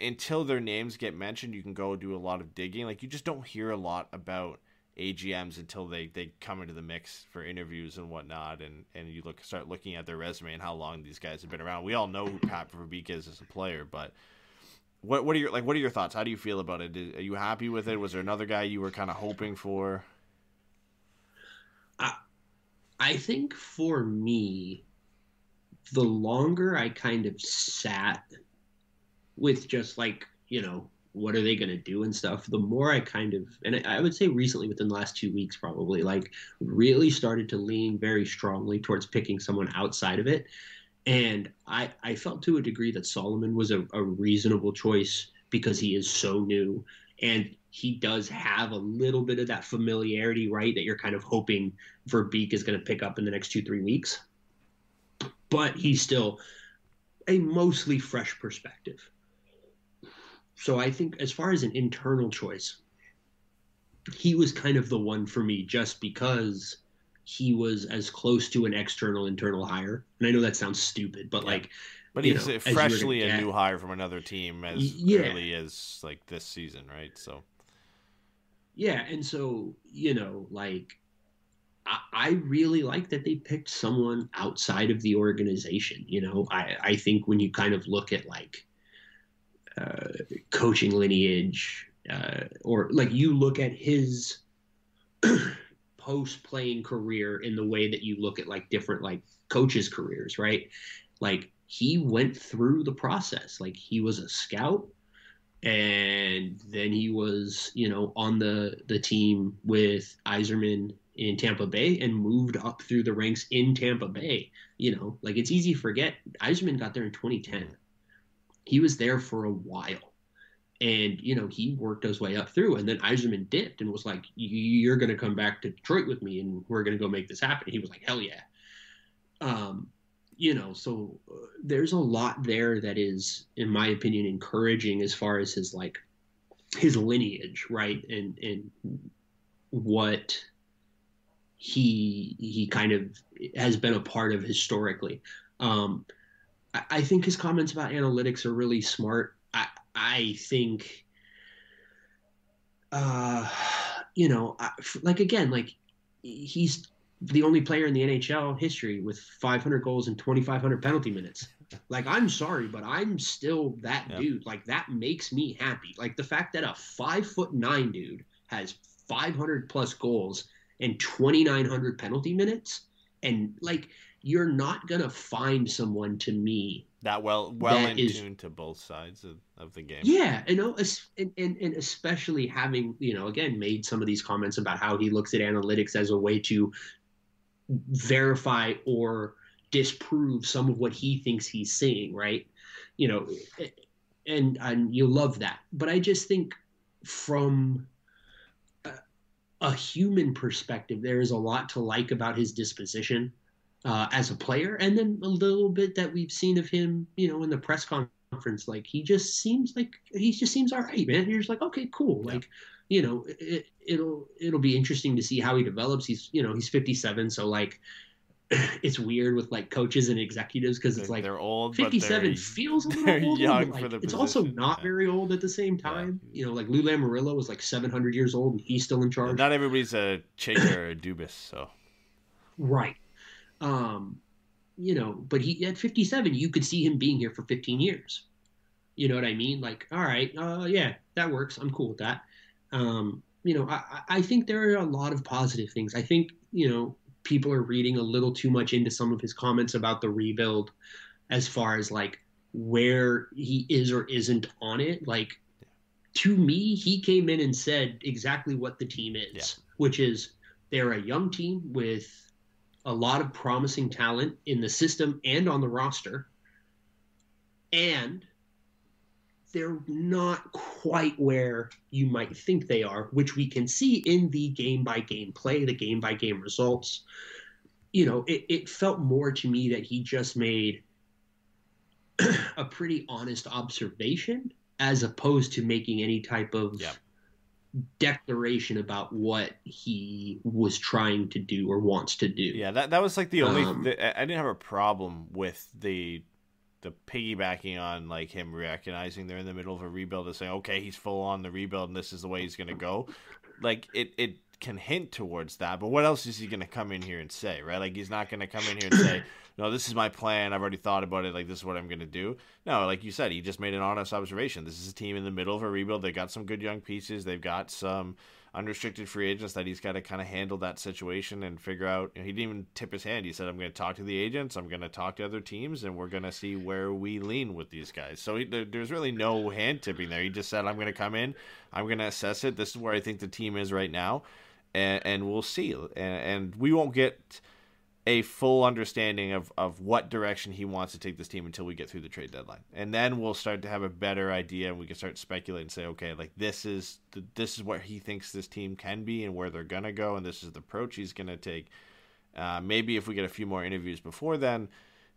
until their names get mentioned, you can go do a lot of digging. Like you just don't hear a lot about AGMs until they, they come into the mix for interviews and whatnot, and, and you look start looking at their resume and how long these guys have been around. We all know who Pat Verbeek is as a player, but what what are your like what are your thoughts? How do you feel about it? Are you happy with it? Was there another guy you were kind of hoping for?
I, think for me, the longer I kind of sat with just like, you know, what are they going to do and stuff, the more I kind of, and I would say recently within the last two weeks, probably, like really started to lean very strongly towards picking someone outside of it. And I, I felt to a degree that Solomon was a, a reasonable choice because he is so new and he does have a little bit of that familiarity, right? That you're kind of hoping Verbeek is going to pick up in the next two, three weeks. But he's still a mostly fresh perspective. So I think, as far as an internal choice, he was kind of the one for me just because he was as close to an external internal hire. And I know that sounds stupid, but yeah. like,
but he's know, freshly a new hire from another team as yeah. early as like this season, right? So,
yeah, and so you know, like, I, I really like that they picked someone outside of the organization. You know, I I think when you kind of look at like uh, coaching lineage, uh, or like you look at his *clears throat* post playing career in the way that you look at like different like coaches' careers, right? Like he went through the process. Like he was a scout and then he was, you know, on the the team with Yzerman in Tampa Bay and moved up through the ranks in Tampa Bay. You know, like it's easy to forget Yzerman got there in 2010 he was there for a while. And, you know, he worked his way up through. And then Yzerman dipped and was like, You're going to come back to Detroit with me and we're going to go make this happen. He was like, Hell yeah. Um, you know, so uh, there's a lot there that is, in my opinion, encouraging as far as his like his lineage, right? And, and what he he kind of has been a part of historically. Um, I think his comments about analytics are really smart. I I think, uh, you know, like again, like he's the only player in the NHL history with 500 goals and 2,500 penalty minutes. *laughs* Like, I'm sorry, but I'm still that yep. dude. Like, that makes me happy. Like, the fact that a five foot nine dude has 500 plus goals and 2,900 penalty minutes, and like, you're not gonna find someone to me
that well well that in is, tune to both sides of, of the game.
Yeah, you oh, know, and, and and especially having you know again made some of these comments about how he looks at analytics as a way to verify or disprove some of what he thinks he's seeing, right? You know, and and you love that, but I just think from a, a human perspective, there is a lot to like about his disposition uh, as a player, and then a little bit that we've seen of him, you know, in the press conference. Like he just seems like he just seems all right, man. You're just like, okay, cool. Yeah. Like, you know, it, it'll it'll be interesting to see how he develops. He's you know he's 57, so like *clears throat* it's weird with like coaches and executives because it's like
they're old.
57
they're,
feels a *laughs* little old. Young like, for the it's position. also not yeah. very old at the same time. Yeah. You know, like Lou Lamoriello was like 700 years old and he's still in charge.
Not everybody's a Chayka or a Dubas, so.
Right. Um, you know, but he at 57, you could see him being here for 15 years. You know what I mean? Like, all right, uh, yeah, that works. I'm cool with that. Um, you know, I, I think there are a lot of positive things. I think, you know, people are reading a little too much into some of his comments about the rebuild as far as like where he is or isn't on it. Like, to me, he came in and said exactly what the team is, yeah. which is they're a young team with a lot of promising talent in the system and on the roster. And they're not quite where you might think they are, which we can see in the game by game play, the game by game results. You know, it, it felt more to me that he just made *clears throat* a pretty honest observation as opposed to making any type of declaration about what he was trying to do or wants to do.
Yeah, that that was like the only. Um, I didn't have a problem with the the piggybacking on like him recognizing they're in the middle of a rebuild and saying, okay, he's full on the rebuild and this is the way he's going to go. Like it, it can hint towards that. But what else is he going to come in here and say, right? Like he's not going to come in here and say, *clears throat* "No, this is my plan. I've already thought about it. Like this is what I'm going to do." No, like you said, he just made an honest observation. This is a team in the middle of a rebuild. They got some good young pieces. They've got some unrestricted free agents that he's got to kind of handle that situation and figure out. You know, he didn't even tip his hand. He said, "I'm going to talk to the agents. I'm going to talk to other teams, and we're going to see where we lean with these guys." So he, there, there's really no hand tipping there. He just said, "I'm going to come in. I'm going to assess it. This is where I think the team is right now." and, and we'll see. And, and, we won't get a full understanding of, of what direction he wants to take this team until we get through the trade deadline. And then we'll start to have a better idea and we can start speculating and say, okay, like this is the, this is what he thinks this team can be and where they're going to go. And this is the approach he's going to take. Uh, maybe if we get a few more interviews before then,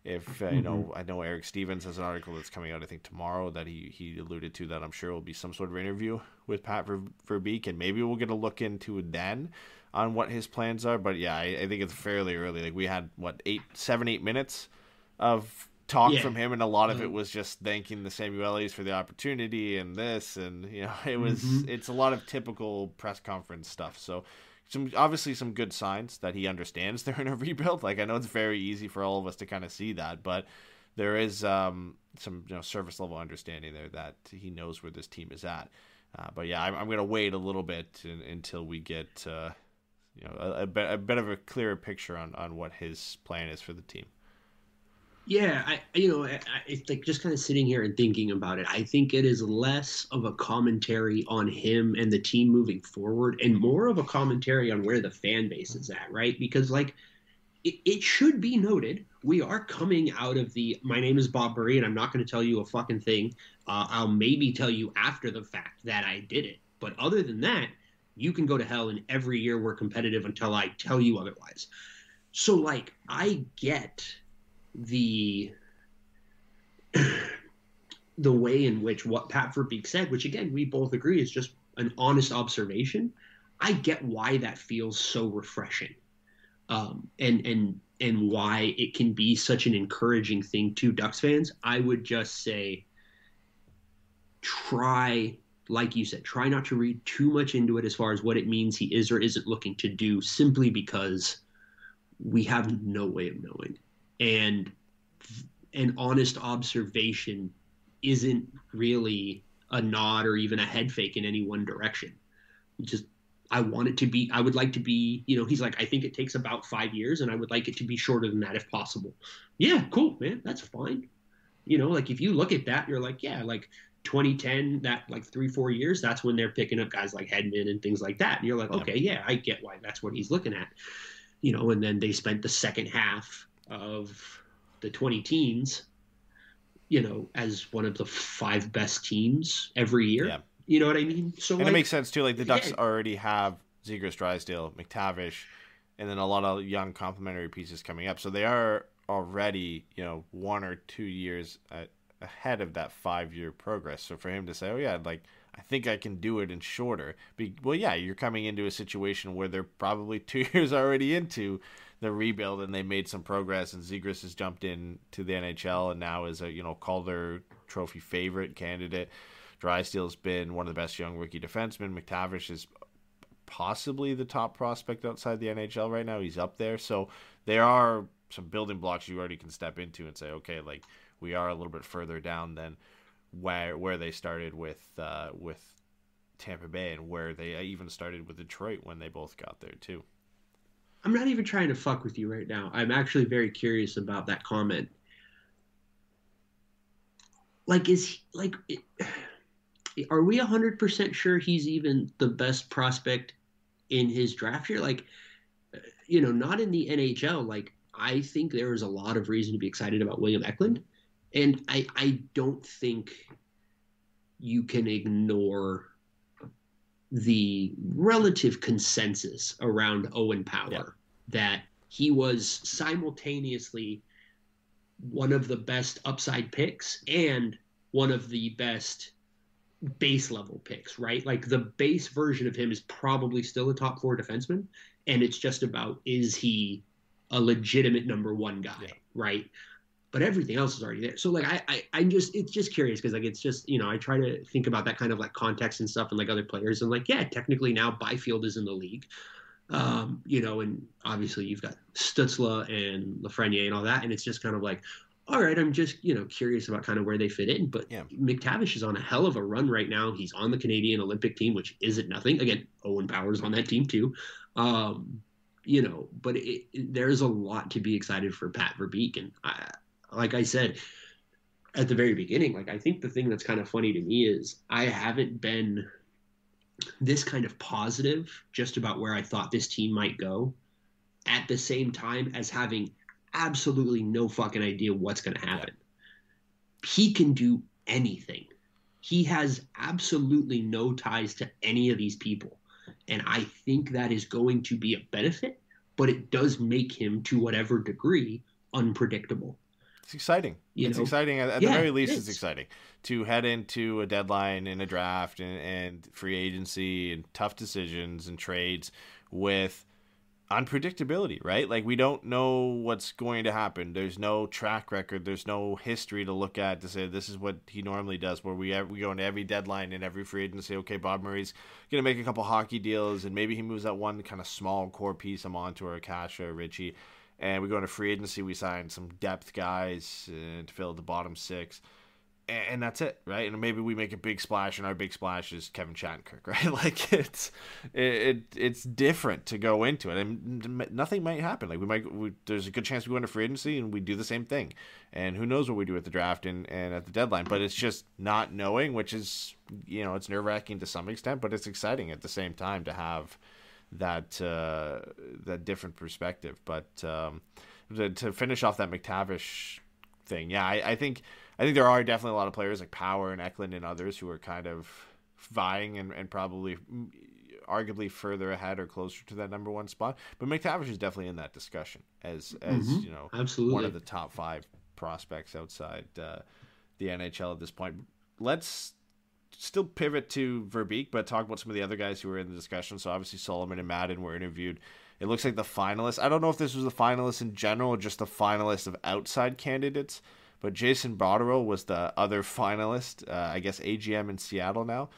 if uh, you know, mm-hmm. I know Eric Stevens has an article that's coming out, I think tomorrow that he he alluded to that I'm sure will be some sort of interview with Pat Ver, Verbeek, and maybe we'll get a look into it then on what his plans are. But yeah, I, I, think it's fairly early. Like we had what eight, seven, eight minutes of talk yeah. from him, and a lot of it mm-hmm. was just thanking the Samuelis for the opportunity and this, and you know, *laughs* it was mm-hmm. it's a lot of typical press conference stuff. So some obviously some good signs that he understands *laughs* they're in a rebuild. Like I know it's very easy for all of us to kind of see that, but there is um, some you know service level understanding there that he knows where this team is at. Uh, but yeah, I'm, I'm going to wait a little bit in, until we get uh, you know a, a, bit, a bit of a clearer picture on, on what his plan is for the team.
Yeah, I you know, I, I, like just kind of sitting here and thinking about it. I think it is less of a commentary on him and the team moving forward, and more of a commentary on where the fan base is at, right? Because like, it, it should be noted, we are coming out of the. My name is Bob Murray, and I'm not going to tell you a fucking thing. Uh, I'll maybe tell you after the fact that I did it, but other than that, you can go to hell. And every year we're competitive until I tell you otherwise. So like, I get the *clears throat* the way in which what Pat Verbeek said, which again we both agree is just an honest observation, I get why that feels so refreshing, um, and and and why it can be such an encouraging thing to Ducks fans. I would just say, try, like you said, try not to read too much into it as far as what it means he is or isn't looking to do, simply because we have no way of knowing and an honest observation isn't really a nod or even a head fake in any one direction. Just I want it to be I would like to be, you know, he's like I think it takes about 5 years and I would like it to be shorter than that if possible. Yeah, cool, man. That's fine. You know, like if you look at that you're like, yeah, like 2010 that like 3 4 years that's when they're picking up guys like Hedman and things like that. And you're like, okay, yeah, I get why that's what he's looking at. You know, and then they spent the second half of the 20 teens, you know, as one of the five best teams every year. Yeah. You know what I mean?
So and like, it makes sense too. Like the Ducks yeah. already have Zegras, Drysdale, McTavish, and then a lot of young complementary pieces coming up. So they are already, you know, one or two years ahead of that five year progress. So for him to say, "Oh yeah, like I think I can do it in shorter," be, well, yeah, you're coming into a situation where they're probably *laughs* two years already into the rebuild and they made some progress and Zegras has jumped in to the NHL and now is a you know Calder Trophy favorite candidate. Drysdale's been one of the best young rookie defensemen. McTavish is possibly the top prospect outside the NHL right now. He's up there, so there are some building blocks you already can step into and say, okay, like we are a little bit further down than where where they started with uh, with Tampa Bay and where they even started with Detroit when they both got there too.
I'm not even trying to fuck with you right now. I'm actually very curious about that comment. Like, is he, like, it, are we 100% sure he's even the best prospect in his draft year? Like, you know, not in the NHL. Like, I think there is a lot of reason to be excited about William Eklund. And I, I don't think you can ignore the relative consensus around Owen Power yeah. that he was simultaneously one of the best upside picks and one of the best base level picks, right? Like the base version of him is probably still a top four defenseman, and it's just about is he a legitimate number one guy, yeah. right? But everything else is already there. So like I, I I'm just it's just curious because like it's just you know I try to think about that kind of like context and stuff and like other players and like yeah technically now Byfield is in the league, um you know and obviously you've got Stutzle and Lafreniere and all that and it's just kind of like all right I'm just you know curious about kind of where they fit in but
Yeah.
McTavish is on a hell of a run right now he's on the Canadian Olympic team which isn't nothing again Owen Powers on that team too, um you know but it, it- there's a lot to be excited for Pat Verbeek and I like I said at the very beginning, like I think the thing that's kind of funny to me is I haven't been this kind of positive just about where I thought this team might go at the same time as having absolutely no fucking idea what's going to happen. He can do anything. He has absolutely no ties to any of these people. And I think that is going to be a benefit, but it does make him, to whatever degree, unpredictable.
It's exciting.
You
it's
know?
exciting. At, at
Yeah,
the very
it
least, it's exciting to head into a deadline and a draft and, and free agency and tough decisions and trades with unpredictability, right? Like we don't know what's going to happen. There's no track record. There's no history to look at to say this is what he normally does. Where we we go into every deadline and every free say, okay, Bob Murray's going to make a couple hockey deals and maybe he moves that one kind of small core piece, a Montour, or Kase, or Ritchie, and we go into free agency. We sign some depth guys uh, to fill the bottom six and and that's it, right? And maybe we make a big splash, and our big splash is Kevin Shattenkirk, *laughs* right? Like it's it, it it's different to go into it, and nothing might happen. Like we might, we, there's a good chance we go into free agency and we do the same thing, and who knows what we do at the draft and, and at the deadline. But it's just not knowing, which is you know it's nerve wracking to some extent, but it's exciting at the same time to have that uh, that different perspective. But um, to, to finish off that McTavish thing, yeah, I, I think I think there are definitely a lot of players like Power and Eklund and others who are kind of vying and, and probably arguably further ahead or closer to that number one spot. But McTavish is definitely in that discussion as as
Mhm.
you know
Absolutely.
one of the top five prospects outside uh, the NHL at this point. Let's still pivot to Verbeek, but talk about some of the other guys who were in the discussion. So obviously Solomon and Madden were interviewed. It looks like the finalists. I don't know if this was the finalists in general just the finalists of outside candidates, but Jason Botterill was the other finalist. Uh, I guess AGM in Seattle now,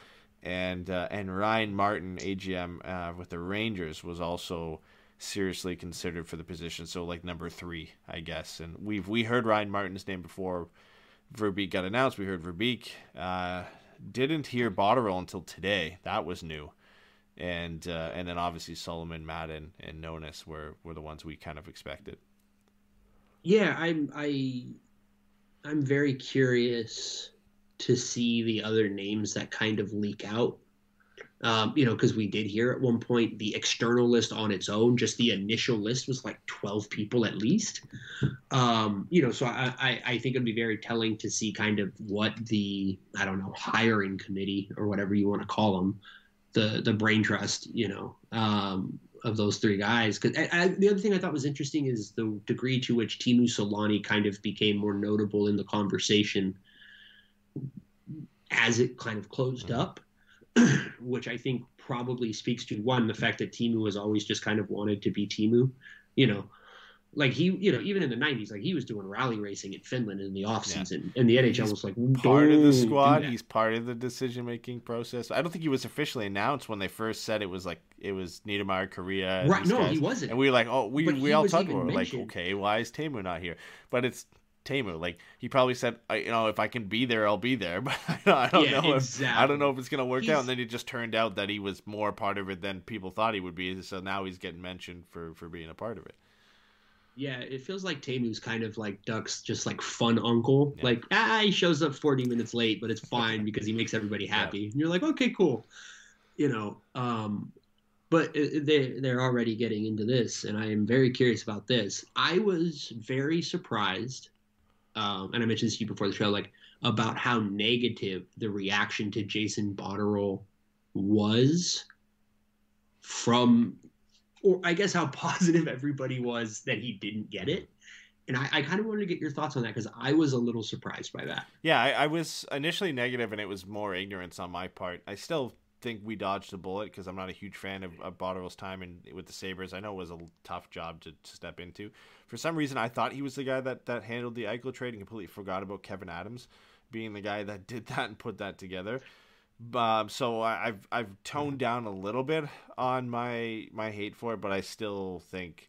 and uh, and Ryan Martin, AGM uh, with the Rangers, was also seriously considered for the position. So like number three, I guess. And we've we heard Ryan Martin's name before Verbeek got announced. We heard Verbeek. Uh, didn't hear Botterill until today. That was new. And uh, and then obviously Solomon, Madden, and Nonis were, were the ones we kind of expected.
yeah i'm i i'm very curious to see the other names that kind of leak out um, you know because we did hear at one point the external list on its own just the initial list was like 12 people at least. Um, you know so I, I i think it'd be very telling to see kind of what the i don't know hiring committee or whatever you want to call them the the brain trust you know um, of those three guys. Because the other thing I thought was interesting is the degree to which Teemu Selanne kind of became more notable in the conversation as it kind of closed up, *clears throat* which I think probably speaks to one the fact that Teemu has always just kind of wanted to be Teemu, you know. Like he, you know, even in the '90s, like he was doing rally racing in Finland in the off season, and the NHL was like
Part of the squad. He's part of the decision making process. I don't think he was officially announced when they first said it was like it was Niedermayer, Kariya.
Right, no,
guys.
he wasn't.
And we were like, oh, we
But
we all talked about it. Like, okay, why is Teemu not here? But it's Teemu. Like he probably said, I, you know, if I can be there, I'll be there. *laughs* But I don't, I don't
Yeah,
know. If, I don't know if it's gonna work
He's-
out. And then it just turned out that he was more part of it than people thought he would be. So now he's getting mentioned for for being a part of it.
Yeah, it feels like Teemu's kind of like Duck's just like fun uncle. Like, ah, he shows up 40 minutes late, but it's *laughs* fine because he makes everybody happy. And you're like, okay, cool. You know, um, but they, they're already getting into this, and I am very curious about this. I was very surprised, um, and I mentioned this to you before the show, like, about how negative the reaction to Jason Botterill was from or I guess how *laughs* positive everybody was that he didn't get it. And I, I kind of wanted to get your thoughts on that because I was a little surprised by that.
Yeah, I, I was initially negative, and it was more ignorance on my part. I still think we dodged a bullet because I'm not a huge fan of, of Botterill's time in with the Sabres. I know it was a tough job to, to, step into. For some reason, I thought he was the guy that, that handled the Eichel trade and completely forgot about Kevin Adams being the guy that *laughs* did that and put that together. Um, so I, I've I've toned down a little bit on my my hate for it, but I still think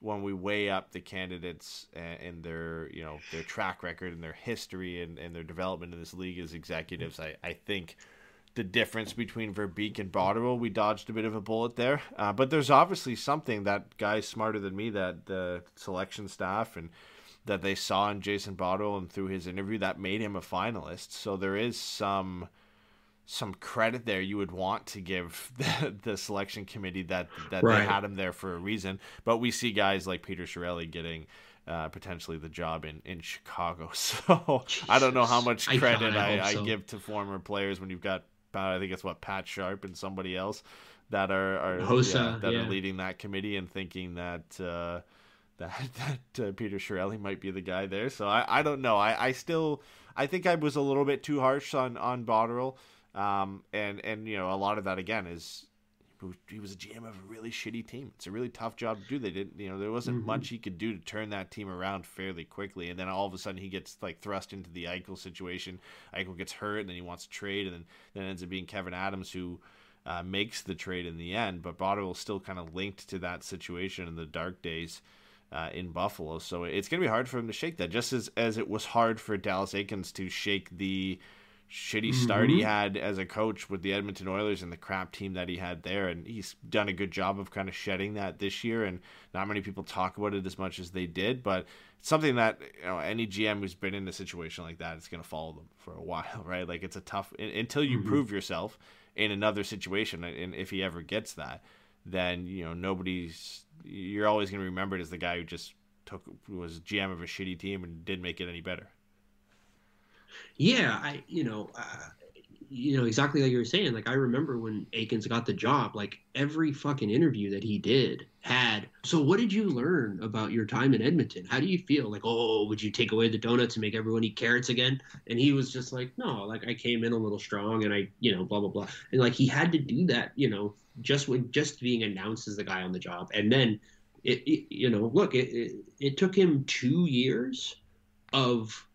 when we weigh up the candidates and, and, their you know their track record and their history and, and their development in this league as executives, I, I think the difference between Verbeek and Botterill, we dodged a bit of a bullet there. Uh, but there's obviously something that guys smarter than me, that the selection staff and that they saw in Jason Botterill and through his interview that made him a finalist. So there is some some credit there you would want to give *laughs* the, the selection committee that that right. they had him there for a reason. But we see guys like Peter Chiarelli getting uh, potentially the job in, in Chicago. *laughs* So Jesus. I don't know how much credit I, I, I, give to former players when you've got I think it's what Pat Sharp and somebody else that are, are
Hossa,
yeah, that
yeah.
are leading that committee and thinking that uh, *laughs* that that uh, Peter Chiarelli might be the guy there. So I, I don't know. I, I still I think I was a little bit too harsh on on Botterill. Um, and and you know a lot of that again is he was a GM of a really shitty team. It's a really tough job to do. They didn't, you know, there wasn't mm-hmm. much he could do to turn that team around fairly quickly. And then all of a sudden he gets like thrust into the Eichel situation. Eichel gets hurt, and then he wants to trade, and then then ends up being Kevin Adams who uh, makes the trade in the end. But Botterill still kind of linked to that situation in the dark days. Uh, in Buffalo, so it's going to be hard for him to shake that, just as as it was hard for Dallas Eakins to shake the shitty start mm-hmm. he had as a coach with the Edmonton Oilers and the crap team that he had there. And he's done a good job of kind of shedding that this year. And not many people talk about it as much as they did, but it's something that you know any GM who's been in a situation like that is going to follow them for a *laughs* while, right? Like it's a tough until you mm-hmm. prove yourself in another situation, and if he ever gets that, then you know nobody's. You're always going to remember it as the guy who just took was GM of a shitty team and didn't make it any better.
Yeah, I you know, uh, you know exactly like you were saying. Like I remember when Eakins got the job, like every fucking interview that he did had. So what did you learn about your time in Edmonton? How do you feel? Like, oh, would you take away the donuts and make everyone eat carrots again? And he was just like, no, like I came in a little strong and I, you know, blah blah blah. And like he had to do that, you know, just when just being announced as the guy on the job, and then. It, it you know, look, it, it, it took him two years of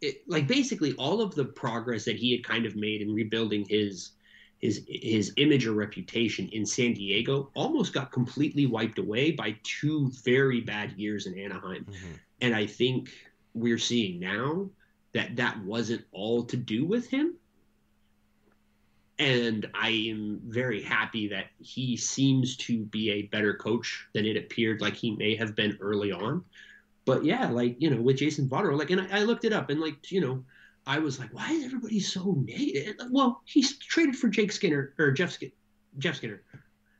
it, like basically all of the progress that he had kind of made in rebuilding his his his image or reputation in San Diego almost got completely wiped away by two very bad years in Anaheim. Mm-hmm. And I think we're seeing now that that wasn't all to do with him. And I am very happy that he seems to be a better coach than it appeared like he may have been early on. But yeah, like you know, with Jason Botterill, like, and I, I looked it up, and like you know, I was like, why is everybody so negative? Well, he's traded for Jake Skinner or Jeff Skinner, Jeff Skinner,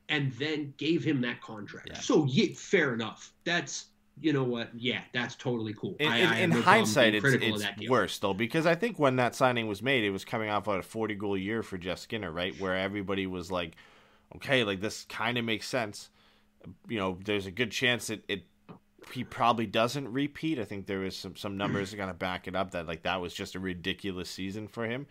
and then gave him that contract. Yeah. So yeah, fair enough. That's you know what? Yeah, that's totally cool.
In, I, in, I in no hindsight, it's, it's worse though because I think when that signing was made, it was coming off of a forty goal year for Jeff Skinner, right? Where everybody was like, okay, like this kind of makes sense. You know, there's a good chance that it he probably doesn't repeat. I think there is some some numbers going to back it up that like that was just a ridiculous season for him.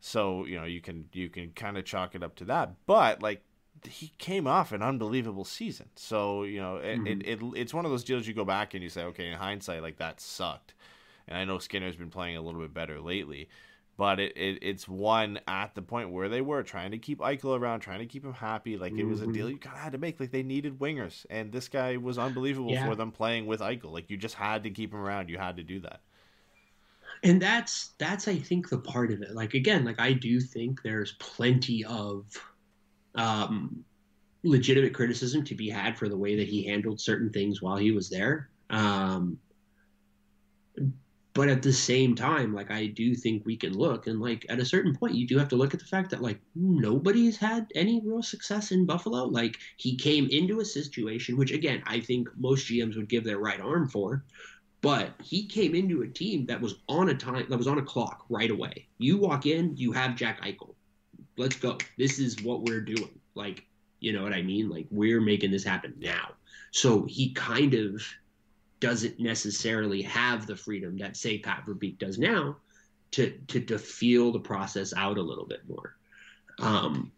So you know you can you can kind of chalk it up to that. But like he came off an unbelievable season. So you know it, mm-hmm. it, it it's one of those deals you go back and you say okay in hindsight like that sucked. And I know Skinner's been playing a little bit better lately but it, it, it's one at the point where they were trying to keep Eichel around, trying to keep him happy. Like it was a deal mm-hmm. you kind of had to make. Like they needed wingers, and this guy was unbelievable yeah. for them playing with Eichel. Like you just had to keep him around. You had to do that.
And that's that's I think the part of it. Like again, like I do think there's plenty of um, legitimate criticism to be had for the way that he handled certain things while he was there. Um, but at the same time like i do think we can look and like at a certain point you do have to look at the fact that like nobody's had any real success in buffalo. Like he came into a situation which again i think most gms would give their right arm for but he came into a team that was on a time that was on a clock right away. You walk in you have jack eichel. Let's go. This is what we're doing. Like you know what i mean? Like we're making this happen now. So he kind of doesn't necessarily have the freedom that say Pat Verbeek does now to to to feel the process out a little bit more. Um,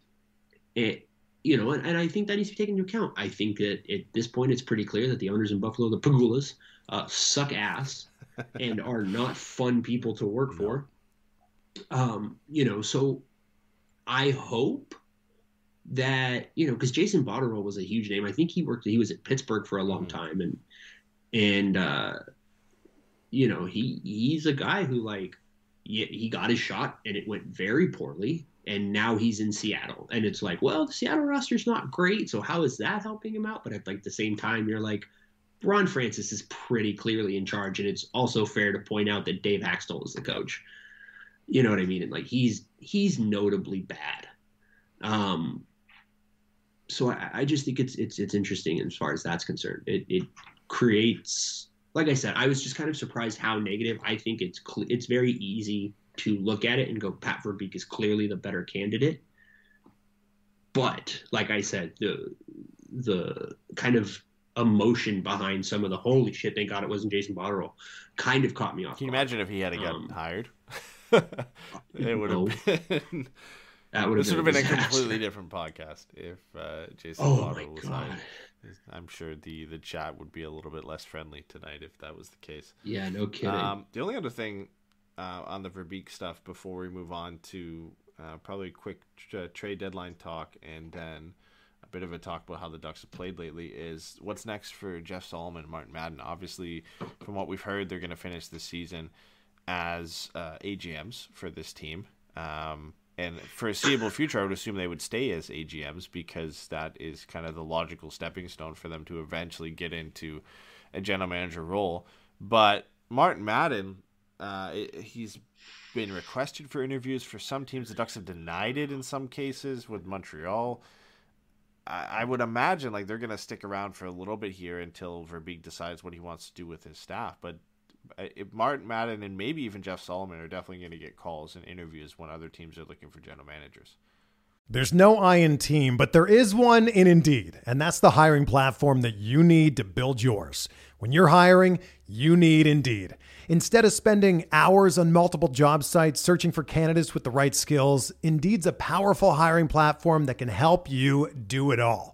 it, you know, and, and I think that needs to be taken into account. I think that at this point, it's pretty clear that the owners in Buffalo, the Pegulas, uh, suck ass *laughs* and are not fun people to work for. Um, you know, so I hope that you know because Jason Botterill was a huge name. I think he worked. He was at Pittsburgh for a long
Mhm.
time, and and uh, you know he he's a guy who like he, he got his shot and it went very poorly, and now he's in Seattle, and it's like, well, the Seattle roster's not great, so how is that helping him out? But at like the same time, you're like. Ron Francis is pretty clearly in charge, and it's also fair to point out that Dave Hakstol is the coach. You know what I mean? And like he's he's notably bad. Um, so I, I just think it's it's it's interesting as far as that's concerned. It it creates, like I said, I was just kind of surprised how negative. I think it's cle it's very easy to look at it and go, Pat Verbeek is clearly the better candidate. But like I said, the the kind of emotion behind some of the holy shit, thank God it wasn't Jason Botterill, kind of caught me off.
Can you
guard.
imagine if he had gotten
Um,
hired? *laughs* it would have been.
That would have
This would
been,
have been a completely different podcast if uh, Jason
Oh
Botterill was
god.
hired. I'm sure the the chat would be a little bit less friendly tonight if that was the case.
Yeah, no kidding.
Um, the only other thing uh, on the Verbeek stuff before we move on to uh, probably a quick tr- uh, trade deadline talk and then a bit of a talk about how the Ducks have played lately is what's next for Jeff Solomon and Martin Madden. Obviously, from what we've heard, they're going to finish the season as uh, AGMs for this team. Um, and foreseeable future, I would assume they would stay as AGMs because that is kind of the logical stepping stone for them to eventually get into a general manager role. But Martin Madden, uh, he's been requested for interviews for some teams. The Ducks have denied it in some cases with Montreal. I, I would imagine like they're going to stick around for a little bit here until Verbeek decides what he wants to do with his staff. But if Martin Madden and maybe even Jeff Solomon are definitely going to get calls and interviews when other teams are looking for general managers.
There's no I in team, but there is one in Indeed, and that's the hiring platform that you need to build yours. When you're hiring, you need Indeed. Instead of spending hours on multiple job sites searching for candidates with the right skills, Indeed's a powerful hiring platform that can help you do it all.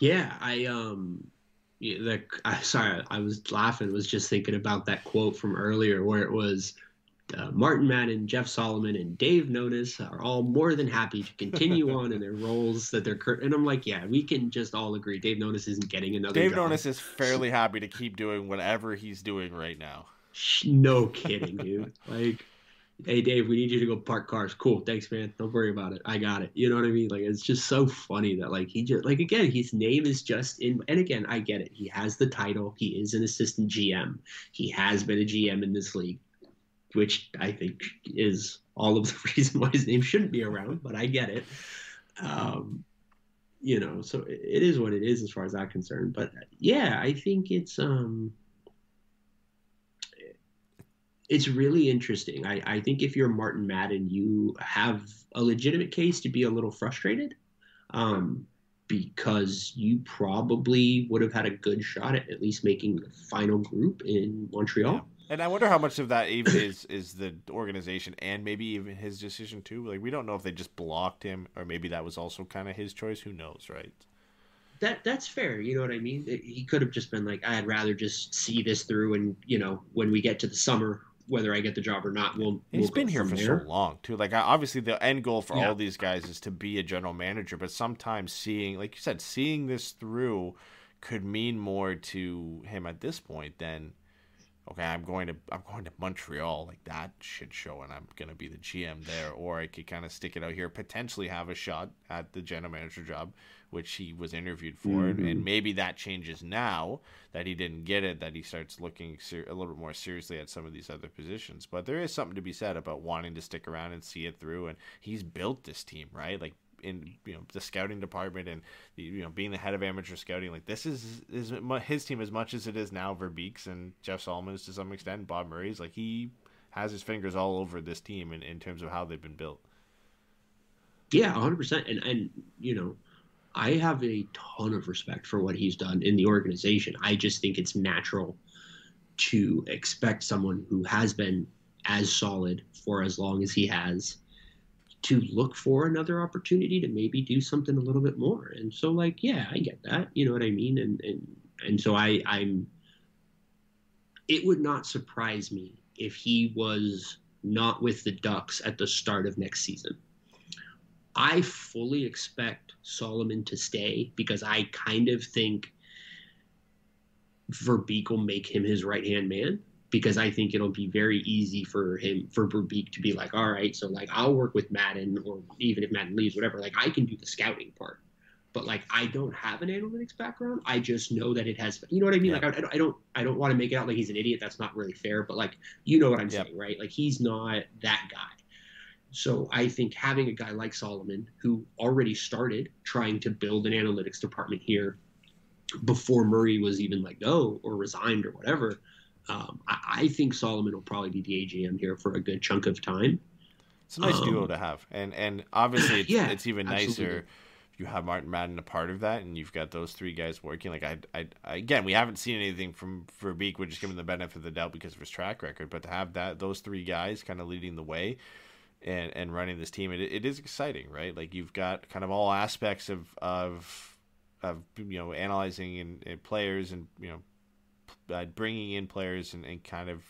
Yeah, I um, yeah, the I sorry, I was laughing. Was just thinking about that quote from earlier where it was. Uh, Martin Madden, Jeff Solomon, and Dave Nonis are all more than happy to continue *laughs* on in their roles that they're current. And I'm like, yeah, we can just all agree. Dave Nonis isn't getting another.
Dave
job.
Nonis is fairly happy to keep doing whatever he's doing right now.
No kidding, dude. Like, hey, Dave, we need you to go park cars. Cool, thanks, man. Don't worry about it. I got it. You know what I mean? Like, it's just so funny that like he just like again, his name is just in. And again, I get it. He has the title. He is an assistant GM. He has been a GM in this league, which I think is all of the *laughs* reason why his name shouldn't be around. But I get it. Um, you know, so it- is what it is as far as I'm concerned. But yeah, I think it's um it's really interesting. I, I think if you're Martin Madden, you have a legitimate case to be a little frustrated um, because you probably would have had a good shot at at least making the final group in Montreal.
Yeah. And I wonder how much of that even is is the organization and maybe even his decision too. Like we don't know if they just blocked him or maybe that was also kind of his choice. Who knows, right?
That that's fair. You know what I mean? He could have just been like, I'd rather just see this through, and you know, when we get to the summer, whether I get the job or not, we'll.
And he's
we'll
been here for
there.
so long too. Like obviously the end goal for
Yeah.
all these guys is to be a general manager, but sometimes seeing, like you said, seeing this through could mean more to him at this point than okay, I'm going to I'm going to Montreal, like that shit show, and I'm gonna be the GM there, or I could kind of stick it out here, potentially have a shot at the general manager job, which he was interviewed for, mm-hmm. and maybe that changes now that he didn't get it, that he starts looking ser- a little bit more seriously at some of these other positions. But there is something to be said about wanting to stick around and see it through, and he's built this team right, like in you know the scouting department and you know being the head of amateur scouting like this is is his team as much as it is now Verbeek's and Jeff Solomon's to some extent Bob Murray's like he has his fingers all over this team in, in terms of how they've been built.
Yeah 100% and and you know I have a ton of respect for what he's done in the organization. I just think it's natural to expect someone who has been as solid for as long as he has to look for another opportunity to maybe do something a little bit more. And so like, yeah, I get that. You know what I mean? And and and so I I'm it would not surprise me if he was not with the Ducks at the start of next season. I fully expect Solomon to stay because I kind of think Verbeek will make him his right hand man because I think it'll be very easy for him for Verbeek to be like, all right, so like I'll work with Madden or even if Madden leaves, whatever. Like I can do the scouting part, but like I don't have an analytics background. I just know that it has. You know what I mean? Like I, I don't I don't want to make it out like he's an idiot. That's not really fair. But like you know what I'm yep. saying, right? Like he's not that guy. So I think having a guy like Solomon who already started trying to build an analytics department here before Murray was even let go or resigned or whatever um, I, I, think Solomon will probably be the AGM here for a good chunk of time.
It's a nice um, duo to have, and and obviously it's, *sighs* yeah, it's even absolutely. nicer if you have Martin Madden a part of that, and you've got those three guys working. Like I, I, I again, we haven't seen anything from Verbeek. We're just giving the benefit of the doubt because of his track record. But to have that those three guys kind of leading the way, and and running this team, it, it is exciting, right? Like you've got kind of all aspects of of of you know analyzing and, and players and you know uh, bringing in players and, and kind of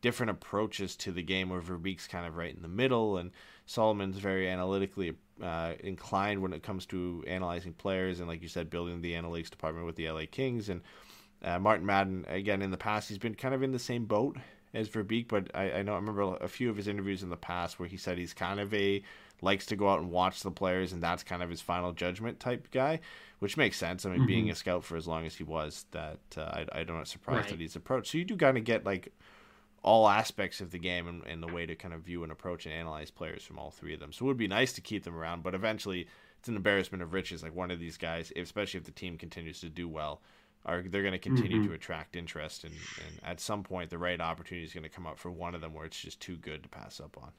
different approaches to the game where Verbeek's kind of right in the middle and Solomon's very analytically uh, inclined when it comes to analyzing players and like you said building the analytics department with the LA Kings. And uh, Martin Madden again in the past he's been kind of in the same boat as Verbeek but I, I know I remember a few of his interviews in the past where he said he's kind of a likes to go out and watch the players and that's kind of his final judgment type guy which makes sense. I mean, mm-hmm. being a scout for as long as he was, that uh, I, I don't surprised right. that he's approached. So you do kind of get like all aspects of the game and, and, the way to kind of view and approach and analyze players from all three of them. So it would be nice to keep them around, but eventually it's an embarrassment of riches. Like one of these guys, especially if the team continues to do well, are they're going to continue mm-hmm. to attract interest, and, and at some point the right opportunity is going to come up for one of them where it's just too good to pass up on.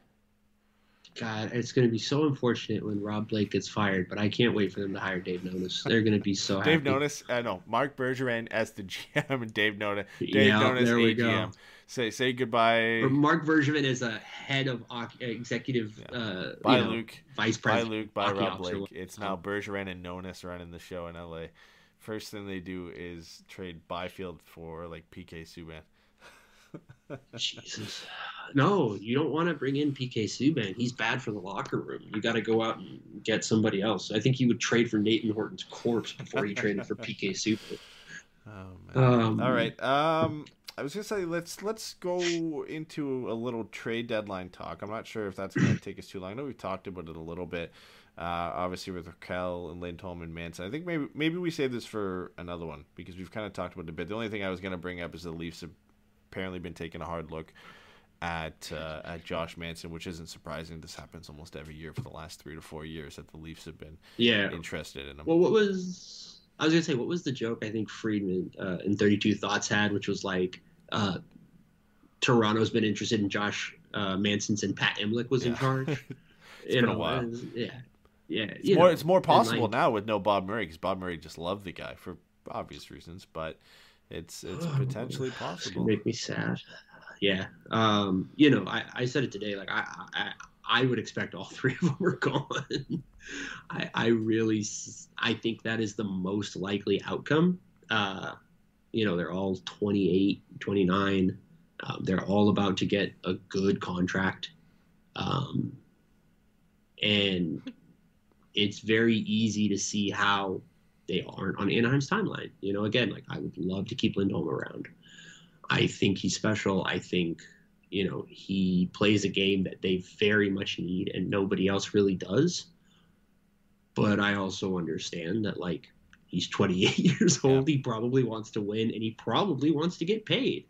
God, it's going to be so unfortunate when Rob Blake gets fired, but I can't wait for them to hire Dave Nonis. They're going to be so
Dave
happy.
Nonis, I know Mark Bergevin as the *laughs* GM and Dave Nonis, Dave yeah, Nonis there we AGM. Go. Say say goodbye.
Or Mark Bergevin is a head of executive. Yeah. Uh, bye know, Luke. Vice president.
Bye Luke. Bye Rob Blake. It's now Bergevin and Nonis running the show in LA. First thing they do is trade Byfield for like PK Subban.
Jesus. No, you don't want to bring in PK Subban. He's bad for the locker room. You got to go out and get somebody else. I think he would trade for Nathan Horton's corpse before he traded for PK Subban. *laughs*
Oh, um, All right. Um, I was gonna say let's let's go into a little trade deadline talk. I'm not sure if that's gonna take us too long. I know we've talked about it a little bit. Uh, obviously with Rakell and Lindholm and Manson. I think maybe maybe we save this for another one because we've kind of talked about it a bit. The only thing I was gonna bring up is the Leafs have apparently been taking a hard look at uh, at Josh Manson, which isn't surprising. This happens almost every year for the last three to four years that the Leafs have been
yeah
interested in him.
Well, what was I was gonna say? What was the joke? I think Friedman uh, in Thirty Two Thoughts had, which was like uh, Toronto's been interested in Josh uh, Manson since Pat Imlach was yeah. in charge. *laughs*
it's you been know, a while.
Yeah, yeah.
It's more. Know, it's more possible like, now with no Bob Murray because Bob Murray just loved the guy for obvious reasons, but it's it's potentially possible.
Make me sad. Yeah. Um, you know, I, I said it today. Like I, I I would expect all *laughs* three of them are gone. *laughs* I I really I think that is the most likely outcome. Uh, you know, they're all 28, 29. Um, they're all about to get a good contract. Um, and it's very easy to see how they aren't on Anaheim's timeline. You know, again, like I would love to keep Lindholm around. I think he's special. I think you know he plays a game that they very much need and nobody else really does. But I also understand that like he's 28 *laughs* years old. Yeah. He probably wants to win and he probably wants to get paid.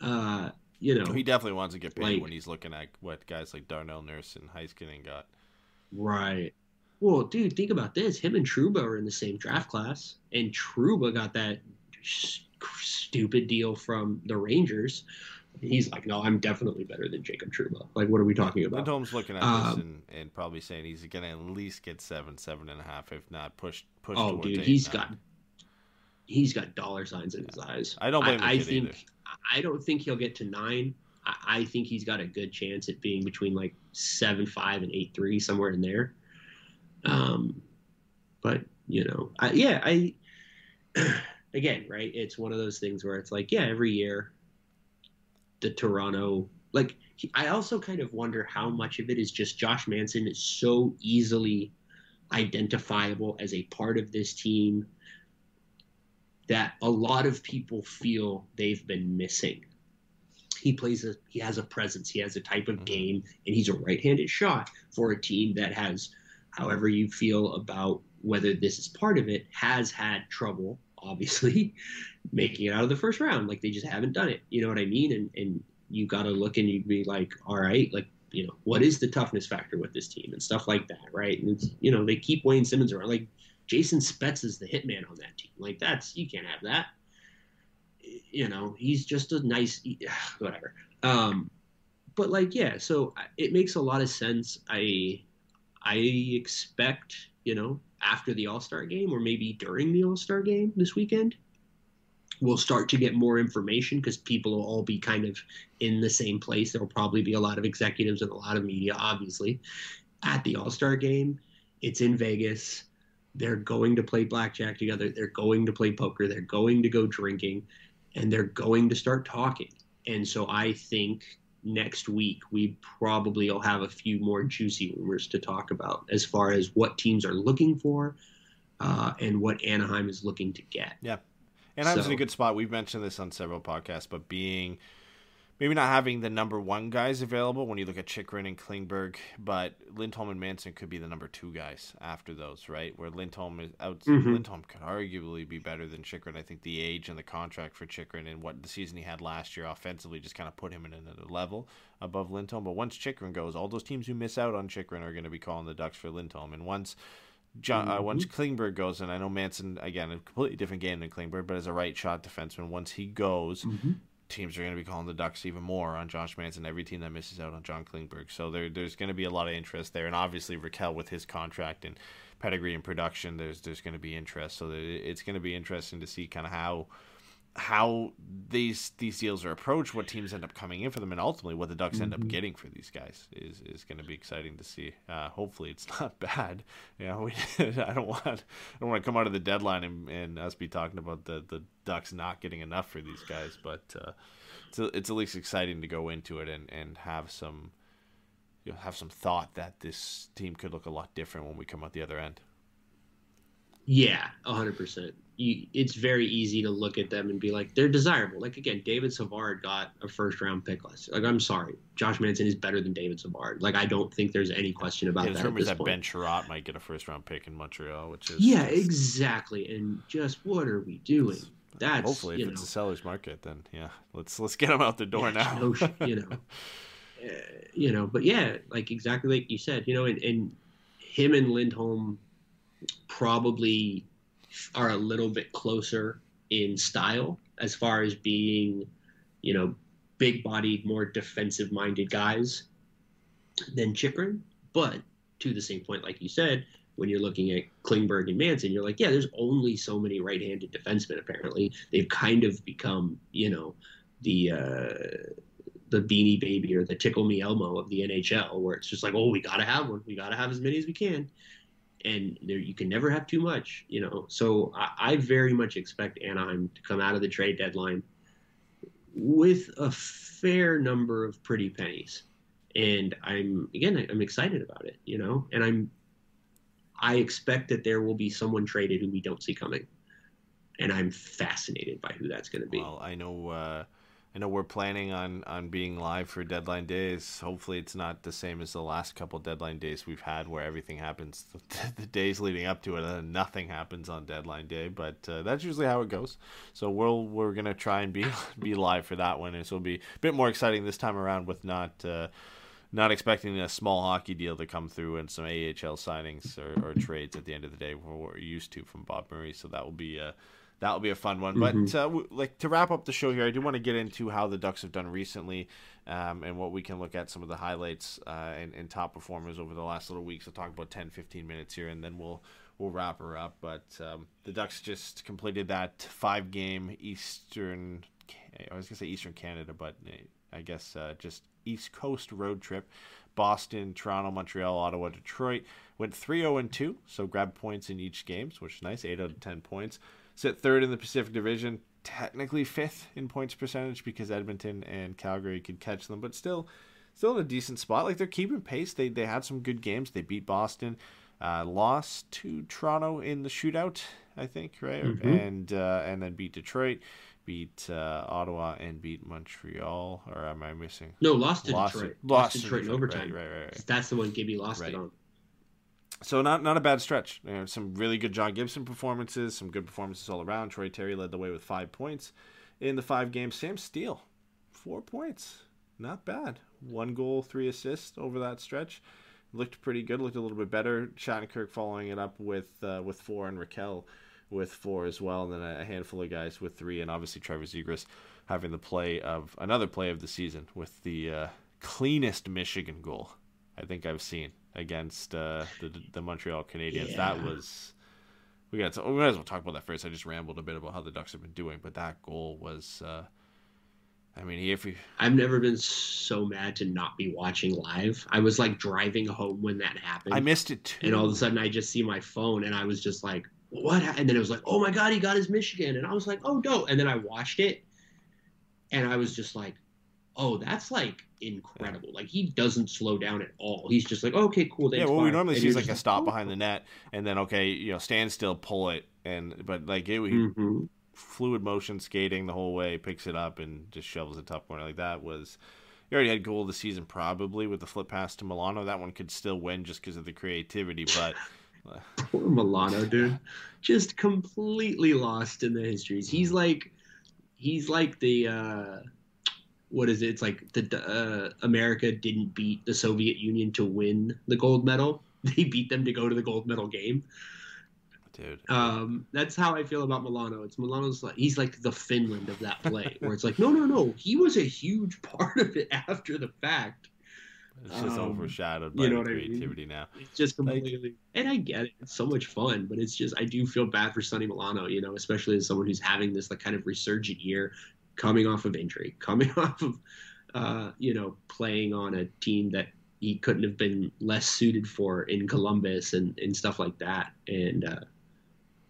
Uh, you know,
he definitely wants to get paid like, when he's looking at what guys like Darnell Nurse and Heiskanen got.
Right. Well, dude, think about this. Him and Trouba are in the same draft class, and Trouba got that stupid deal from the Rangers. He's like, no, I'm definitely better than Jacob Trouba. Like, what are we talking about?
Lindholm's looking at um, this and, and, probably saying he's going to at least get seven, seven and a half, if not push push.
Oh, dude, he's got he's got dollar signs in his eyes.
I don't blame I, I
think
either.
I don't think he'll get to nine. I, I think he's got a good chance at being between like seven five and eight three, somewhere in there. Um, but you know, I, yeah, I *clears throat* again, right? It's one of those things where it's like, yeah, every year, the Toronto, like, I also kind of wonder how much of it is just Josh Manson is so easily identifiable as a part of this team that a lot of people feel they've been missing. He plays a he has a presence, he has a type of mm-hmm. game, and he's a right-handed shot for a team that has, however you feel about whether this is part of it, has had trouble, obviously, *laughs* making it out of the first round. Like they just haven't done it. You know what I mean? And and you gotta look and you'd be like, all right, like you know, what is the toughness factor with this team and stuff like that, right? And you know, they keep Wayne Simmonds around. Like Jason Spezza is the hitman on that team. Like that's you can't have that. You know, he's just a nice *sighs* whatever. Um, but like yeah, so it makes a lot of sense. I I expect you know after the All Star game or maybe during the All Star game this weekend. We'll start to get more information because people will all be kind of in the same place. There will probably be a lot of executives and a lot of media, obviously, at the All Star game. It's in Vegas they're going to play blackjack together. They're going to play poker. They're going to go drinking and they're going to start talking. And so I think next week we probably will have a few more juicy rumors to talk about as far as what teams are looking for uh, and what Anaheim is looking to get.
Yeah. Anaheim's so, in a good spot. We've mentioned this on several podcasts, but being – maybe not having the number one guys available when you look at Chychrun and Klingberg, but Lindholm and Manson could be the number two guys after those, right? Where Lindholm is out, mm-hmm. Lindholm could arguably be better than Chychrun. I think the age and the contract for Chychrun and what the season he had last year offensively just kind of put him in another level above Lindholm. But once Chychrun goes, all those teams who miss out on Chychrun are going to be calling the Ducks for Lindholm, and once. John, uh, once mm-hmm. Klingberg goes, and I know Manson again a completely different game than Klingberg, but as a right shot defenseman, once he goes, mm-hmm teams are going to be calling the Ducks even more on Josh Manson. Every team that misses out on John Klingberg, so there, there's going to be a lot of interest there, and obviously Rakell with his contract and pedigree and production, there's there's going to be interest. So it's going to be interesting to see kind of how how these these deals are approached, what teams end up coming in for them, and ultimately what the Ducks end up mm-hmm. getting for these guys is is going to be exciting to see. Uh, hopefully, it's *laughs* not bad. You know, we, *laughs* I don't want I don't want to come out of the deadline and, and us be talking about the the Ducks not getting enough for these guys, but uh, it's it's at least exciting to go into it and and have some you know, have some thought that this team could look a lot different when we come out the other end.
Yeah, hundred percent it's very easy to look at them and be like, they're desirable. Like again, David Savard got a first round pick last year. Like I'm sorry, Josh Manson is better than David Savard. Like I don't think there's any question about yeah, that. Rumors that point.
Ben Chiarot might get a first round pick in Montreal, which is
yeah, exactly. And just what are we doing? That's
hopefully
if
it's a seller's market, then yeah, let's let's get them out the door yeah, now. no,
you know, *laughs* uh, you know, but yeah, like exactly like you said, you know, and, and him and Lindholm probably are a little bit closer in style as far as being, you know, big bodied, more defensive minded guys than Chychrun. But to the same point, like you said, when you're looking at Klingberg and Manson, you're like, yeah, there's only so many right handed defensemen, apparently. They've kind of become, you know, the. Uh, the beanie baby or the tickle me Elmo of the NHL, where it's just like, oh, we got to have one. We got to have as many as we can and there, you can never have too much, you know. So I, I, very much expect Anaheim to come out of the trade deadline with a fair number of pretty pennies, and I'm again I'm excited about it, you know, and I'm I expect that there will be someone traded who we don't see coming, and I'm fascinated by who that's going to be.
Well, I know. Uh I know we're planning on on being live for deadline days. Hopefully, it's not the same as the last couple deadline days we've had, where everything happens the, *laughs* the days leading up to it, and nothing happens on deadline day. But uh, that's usually how it goes. So we'll we're gonna try and be *laughs* be live for that one, and it'll be a bit more exciting this time around with not. Uh, not expecting a small hockey deal to come through and some AHL signings or, or trades at the end of the day, what we're used to from Bob Murray. So that will be uh, that will be a fun one. Mm-hmm. But uh, w- like to wrap up the show here, I do want to get into how the Ducks have done recently, um, and what we can look at some of the highlights uh, and, and, top performers over the last little weeks. I'll talk about 10, 15 minutes here, and then we'll we'll wrap her up. But um, the Ducks just completed that five game Eastern. I was gonna say Eastern Canada, but eh, I guess uh, just East Coast road trip. Boston, Toronto, Montreal, Ottawa, Detroit went 3 0 2, so grabbed points in each game, which is nice, 8 out of 10 points sit third in the Pacific Division, technically fifth in points percentage because Edmonton and Calgary could catch them, but still, still in a decent spot. Like they're keeping pace. They they had some good games. They beat Boston, uh, lost to Toronto in the shootout, I think, right? Mm-hmm. And uh, and then beat Detroit. Beat uh, Ottawa and beat Montreal, or am I missing?
No, lost to lost Detroit.
Lost, lost
to Detroit,
in
overtime.
Right, right, right,
That's the one Gibby lost right. it on
so not not a bad stretch. You know, some really good John Gibson performances, some good performances all around. Troy Terry led the way with five points in the five games. Sam Steele, four points, not bad. One goal, three assists over that stretch. Looked pretty good. Looked a little bit better. Shattenkirk following it up with uh, with four, and Rakell with four as well, and then a handful of guys with three, and obviously Trevor Zegras having the play of another play of the season with the uh, cleanest Michigan goal I think I've seen against uh, the the Montreal Canadiens. Yeah. That was we got to, we might as well talk about that first. I just rambled a bit about how the Ducks have been doing, but that goal was. Uh, I mean, if you,
I've never been so mad to not be watching live. I was like driving home when that happened.
I missed it too.
And all of a sudden, I just see my phone, and I was just like, "What?" And then it was like, "Oh my god, he got his Michigan!" And I was like, "Oh no!" And then I watched it, and I was just like, "Oh, that's like incredible. Like he doesn't slow down at all. He's just like, okay, cool.
Yeah, well, we normally see like a stop oh. behind the net, and then okay, you know, stand still, pull it, and but like it, mm-hmm. fluid motion skating the whole way, picks it up and just shovels it top corner. Like that was. He already had goal of the season probably with the flip pass to Milano. That one could still win just because of the creativity, but.
Poor Milano, dude, just completely lost in the histories. He's like, he's like the. uh what is it? It's like the uh, America didn't beat the Soviet Union to win the gold medal. *laughs* They beat them to go to the gold medal game.
Dude.
Um, that's how I feel about Milano. It's Milano's like he's like the Finland of that play, where it's like, no, no, no, he was a huge *laughs* part of it after the fact.
It's just um, overshadowed by you know the creativity I mean? now.
It's just completely, like, and I get it. It's so much fun, but it's just I do feel bad for Sonny Milano. You know, especially as someone who's having this like kind of resurgent year coming off of injury, *laughs* coming off of uh, you know playing on a team that he couldn't have been less suited for in Columbus and, and stuff like that. And uh,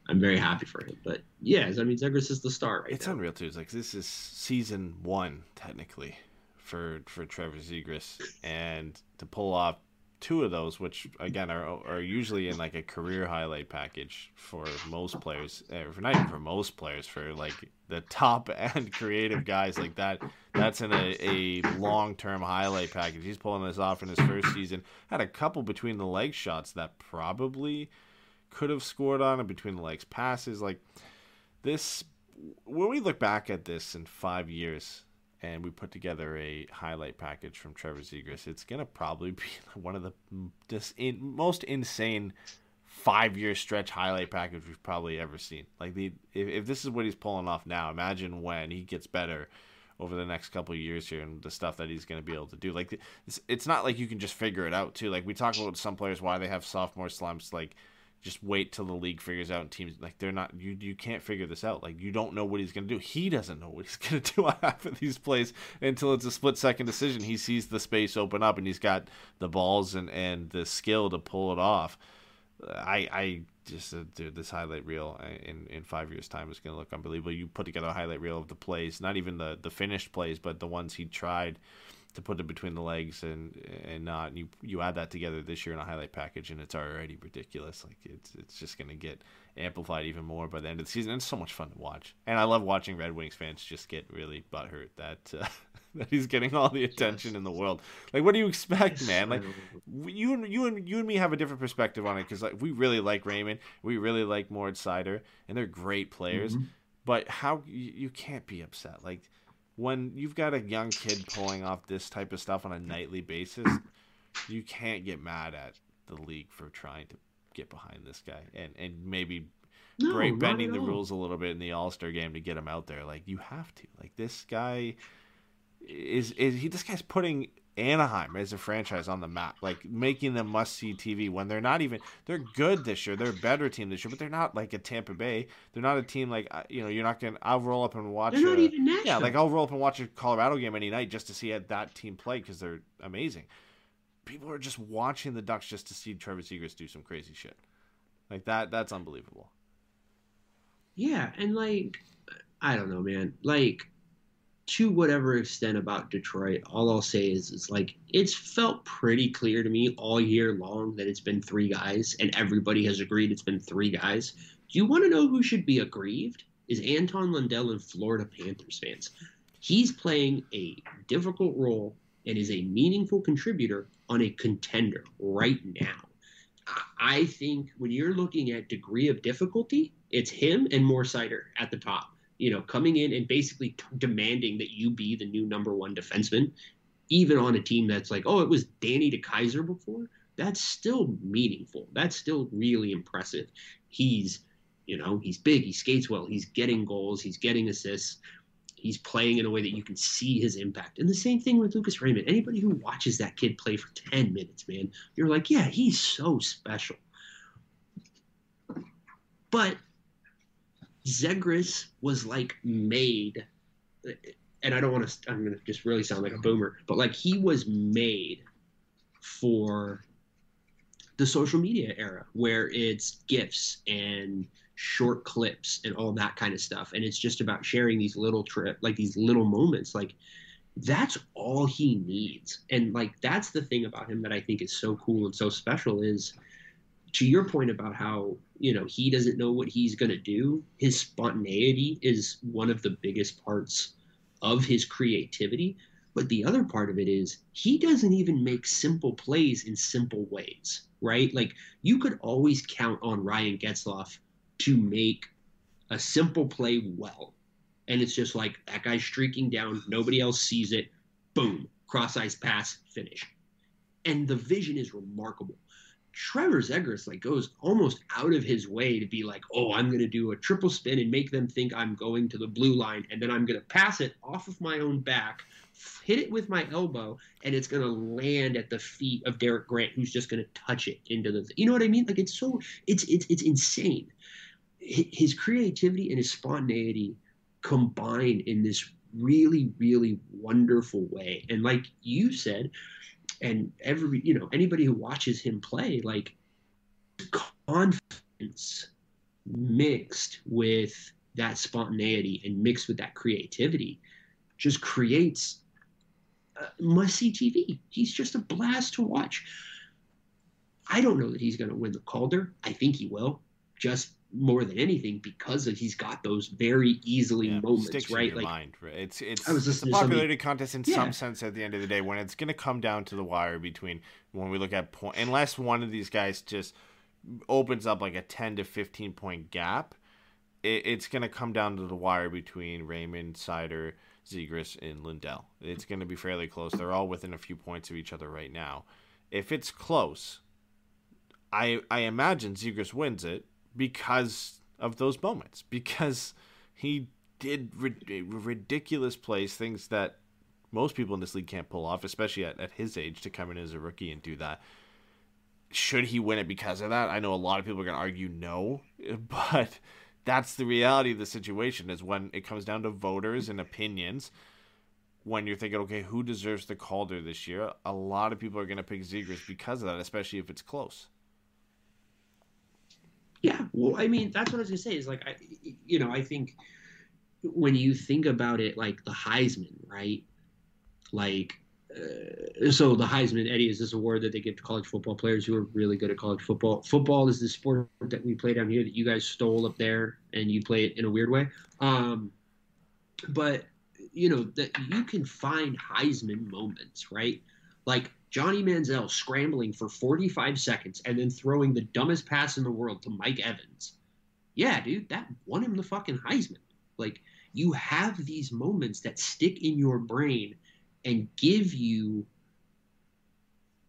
I'm very happy for him. But yes, I mean Zegras is the star right
it's
now.
unreal too. It's like this is season one technically for for Trevor Zegras, and to pull off two of those, which again are are usually in like a career highlight package for most players, uh, for not even for most players, for like the top *laughs* end creative guys like that. That's in a, a long term highlight package. He's pulling this off in his first season. Had a couple between the leg shots that probably could have scored on it between the legs passes. Like this, when we look back at this in five years, and we put together a highlight package from Trevor Zegras, it's gonna probably be *laughs* one of the in, most insane five year stretch highlight package we've probably ever seen. Like the if, if this is what he's pulling off now, imagine when he gets better over the next couple of years here and the stuff that he's going to be able to do. Like it's, it's not like you can just figure it out too. Like we talk about some players why they have sophomore slumps. Like just wait till the league figures out and teams like they're not you you can't figure this out. Like you don't know what he's going to do. He doesn't know what he's *laughs* going to do on half of these plays until it's a split second decision. He sees the space open up and he's got the balls and and the skill to pull it off. I i just uh, dude this highlight reel in in five years time is going to look unbelievable. You put together a highlight reel of the plays not even the the finished plays but the ones he tried to put it between the legs and and not. And you you add that together this year in a highlight package, and it's already ridiculous. Like it's it's just gonna get amplified even more by the end of the season. And it's so much fun to watch, and I love watching Red Wings fans just get really butthurt that. Uh, *laughs* that he's getting all the attention yes. in the world. Like, what do you expect, man? Like, you and you and you and me have a different perspective on it because like we really like Raymond, we really like Moritz Seider, and they're great players. Mm-hmm. But how you, you can't be upset like when you've got a young kid pulling off this type of stuff on a nightly basis, you can't get mad at the league for trying to get behind this guy and and maybe no, break bending the rules a little bit in the All Star game to get him out there. Like you have to. Like this guy is is he? This guy's putting Anaheim as a franchise on the map, like making them must see TV when they're not even they're good this year. They're a better team this year, but they're not like a Tampa Bay. They're not a team like uh, you know you're not gonna. I'll roll up and watch.
They're not
a,
even Nashville.
Yeah, like I'll roll up and watch a Colorado game any night just to see that team play because they're amazing. People are just watching the Ducks just to see Trevor Zegras do some crazy shit, like that. That's unbelievable.
Yeah, and like I don't know, man. Like to whatever extent about Detroit, all I'll say is it's like it's felt pretty clear to me all year long that it's been three guys, and everybody has agreed it's been three guys. Do you want to know who should be aggrieved? Is Anton Lundell and Florida Panthers fans. He's playing a difficult role and is a meaningful contributor on a contender right now. I think when you're looking at degree of difficulty, it's him and Moritz Seider at the top you know, coming in and basically t- demanding that you be the new number one defenseman, even on a team that's like, oh, it was Danny DeKeyser before. That's still meaningful. That's still really impressive. He's, you know, he's big. He skates well. He's getting goals. He's getting assists. He's playing in a way that you can see his impact. And the same thing with Lucas Raymond. Anybody who watches that kid play for 10 minutes, man, you're like, yeah, he's so special. But Zegras was like made, and I don't want to. I'm gonna just really sound like a mm-hmm. boomer, but like he was made for the social media era where it's gifs and short clips and all that kind of stuff and it's just about sharing these little trip like these little moments like that's all he needs and like that's the thing about him that i think is so cool and so special is to your point about how you know he doesn't know what he's going to do his spontaneity is one of the biggest parts of his creativity. But the other part of it is he doesn't even make simple plays in simple ways right? Like you could always count on ryan getzlaf to make a simple play well. And it's just like that guy's streaking down nobody else sees it boom cross ice pass finish. And the vision is remarkable Trevor Zegras like goes almost out of his way to be like, oh, I'm going to do a triple spin and make them think I'm going to the blue line, and then I'm going to pass it off of my own back, hit it with my elbow, and it's going to land at the feet of Derek Grant, who's just going to touch it into the. You know what I mean? Like it's so it's it's it's insane. His creativity and his spontaneity combined in this really really wonderful way, and like you said and every you know anybody who watches him play like confidence mixed with that spontaneity and mixed with that creativity just creates uh, must see TV. He's just a blast to watch. I don't know that he's going to win the Calder. I think he will. Just more than anything because of he's got those very easily yeah, moments, right?
like mind? It's it's, it's a popularity contest in yeah. some sense at the end of the day when it's going to come down to the wire between when we look at point unless one of these guys just opens up like a 10 to 15 point gap it, it's going to come down to the wire between Raymond, Seider, Zegras, and Lundell. It's going to be fairly close. They're all within a few points of each other right now. If it's close, I I imagine Zegras wins it because of those moments because he did ridiculous plays things that most people in this league can't pull off especially at, at his age to come in as a rookie and do that. Should he win it because of that? I know a lot of people are going to argue no *laughs* but that's the reality of the situation is when it comes down to voters and opinions when you're thinking okay who deserves the calder this year? A lot of people are going to pick Zegras because of that especially if it's close
yeah, well, I mean, that's what I was gonna say. Is like, I, you know, I think when you think about it, like the Heisman, right? Like, uh, so the Heisman Eddie is this award that they give to college football players who are really good at college football. Football is the sport that we play down here that you guys stole up there and you play it in a weird way. Um, but you know that you can find Heisman moments, right? Like Johnny Manziel scrambling for 45 seconds and then throwing the dumbest pass in the world to Mike Evans. Yeah, dude, that won him the fucking Heisman. Like you have these moments that stick in your brain and give you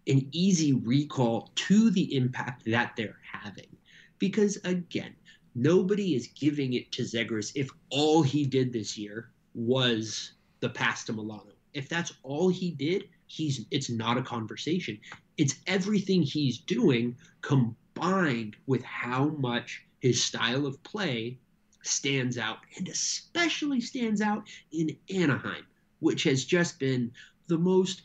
an easy recall to the impact that they're having. Because again, nobody is giving it to Zegras if all he did this year was the pass to Milano. If that's all he did, he's it's not a conversation. It's everything he's doing combined with how much his style of play stands out and especially stands out in Anaheim, which has just been the most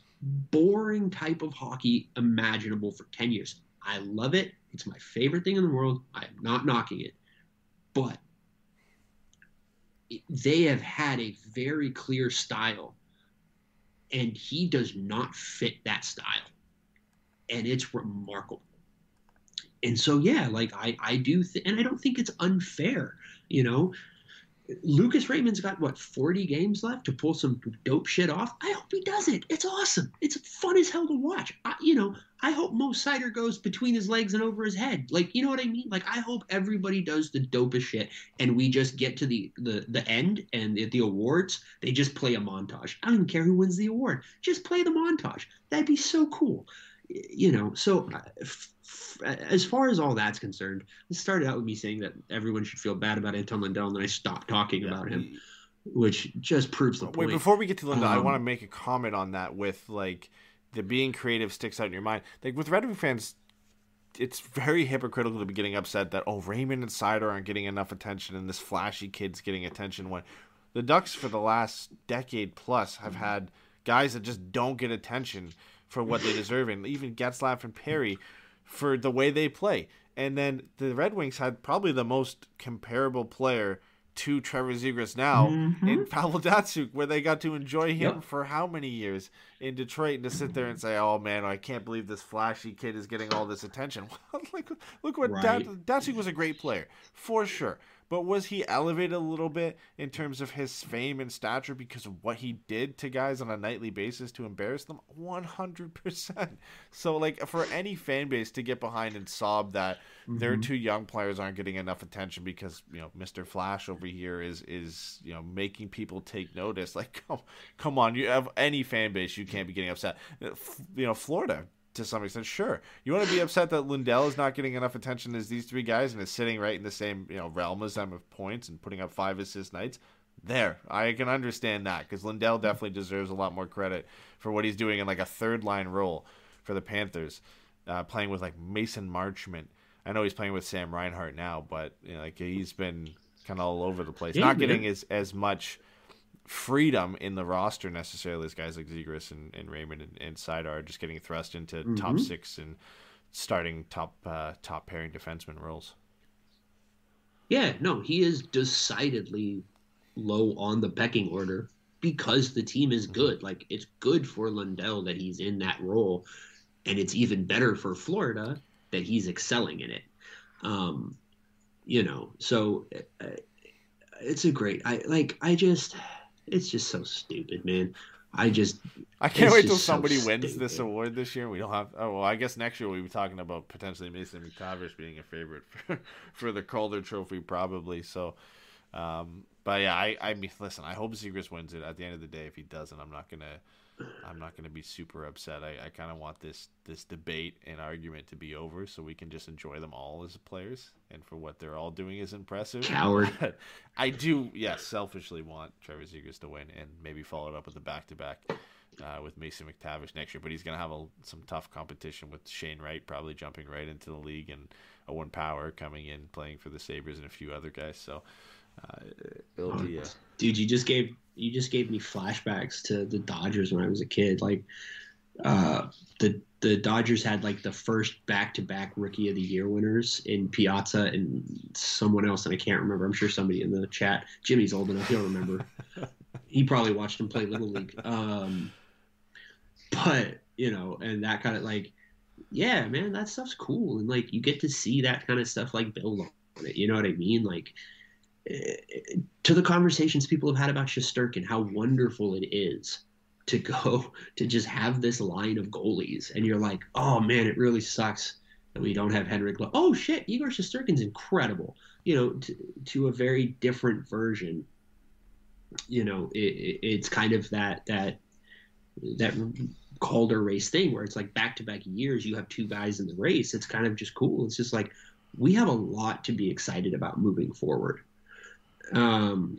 boring type of hockey imaginable for 10 years. I love it. It's my favorite thing in the world. I am not knocking it. But they have had a very clear style, and he does not fit that style. And it's remarkable. And so, yeah, like I, I do, th- and I don't think it's unfair. You know, Lucas Raymond's got what 40 games left to pull some dope shit off. I hope he does it. It's awesome. It's fun as hell to watch. I, you know, I hope Mo Seider goes between his legs and over his head. Like, you know what I mean? Like, I hope everybody does the dopest shit, and we just get to the the the end and at the awards, they just play a montage. I don't even care who wins the award. Just play the montage. That'd be so cool. You know. So, uh, f- as far as all that's concerned, it started out with me saying that everyone should feel bad about Anton Lundell, and then I stopped talking about him, which just proves the
Wait,
point.
before we get to Linda, I
Um,
want to make a comment on that with like the being creative sticks out in your mind. Like with Red Wing fans, it's very hypocritical to be getting upset that oh Raymond and Seider aren't getting enough attention and this flashy kid's getting attention when the Ducks for the last decade plus have had guys that just don't get attention for what they deserve and even Getzlaf and Perry for the way they play. And then the Red Wings had probably the most comparable player to Trevor Zegras now mm-hmm. in *laughs* Pavel Datsyuk, where they got to enjoy him
Yep.
for how many years in Detroit and to sit there and say, "Oh man, I can't believe this flashy kid is getting all this attention." *laughs* like, look what
Right.
Dat- Datsyuk was a great player for sure, but was he elevated a little bit in terms of his fame and stature because of what he did to guys on a nightly basis to embarrass them? One hundred percent. So, like, for any fan base to get behind and sob that their mm-hmm. two young players aren't getting enough attention because you know Mr. Flash over here is is you know making people take notice. Like, *laughs* come, come on, you have any fan base, you can't be getting upset. You know, Florida to some extent, sure. You want to be upset that Lundell is not getting enough attention as these three guys and is sitting right in the same you know realm as them of points and putting up five assist nights. There, I can understand that because Lundell definitely deserves a lot more credit for what he's doing in like a third line role for the Panthers, uh, playing with like Mason Marchment. I know he's playing with Sam Reinhart now, but you know, like he's been kind of all over the place,
Yeah,
not
man.
getting as as much freedom in the roster necessarily as guys like Zegras and, and Raymond and, and Seider are just getting thrust into top six and starting top uh, top pairing defenseman roles.
Yeah, no, he is decidedly low on the pecking order because the team is good. Like it's good for Lundell that he's in that role, and it's even better for Florida that he's excelling in it. Um, you know, so uh, it's a great. I like. I just, it's just so stupid, man. I just
I can't wait till
just so
somebody wins this award this year. We don't have. Oh well, I guess next year we'll be talking about potentially Mason McTavish being a favorite *laughs* for, for the Calder Trophy, probably. So, um, but yeah, I, I mean, listen, I hope Zegras wins it. At the end of the day, if he doesn't, I'm not gonna, I'm not gonna be super upset. I, I kind of want this this debate and argument to be over, so we can just enjoy them all as players and for what they're all doing is impressive.
Coward. *laughs*
I do, yes, selfishly want Trevor Zegras to win and maybe follow it up with a back to back with Mason McTavish next year. But he's going to have a, some tough competition with Shane Wright probably jumping right into the league and Owen Power coming in playing for the Sabres and a few other guys. So uh, it'll be a,
dude you just gave you just gave me flashbacks to the dodgers when i was a kid. Like uh the the dodgers had like the first back-to-back rookie of the year winners in piazza and someone else and i can't remember. I'm sure somebody in the chat jimmy's old enough he'll remember. *laughs* He probably watched him play little league. Um but you know, and that kind of like, yeah, man, that stuff's cool, and like you get to see that kind of stuff like build on it. You know what I mean? Like to the conversations people have had about Shesterkin, how wonderful it is to go *laughs* to just have this line of goalies, and you're like, oh man, it really sucks that we don't have Henrik. Lo- oh shit, Igor Shesterkin's incredible. You know, to, to a very different version. You know, it, it, it's kind of that that that Calder race thing where it's like back to back years you have two guys in the race. It's kind of just cool. It's just like we have a lot to be excited about moving forward. Um,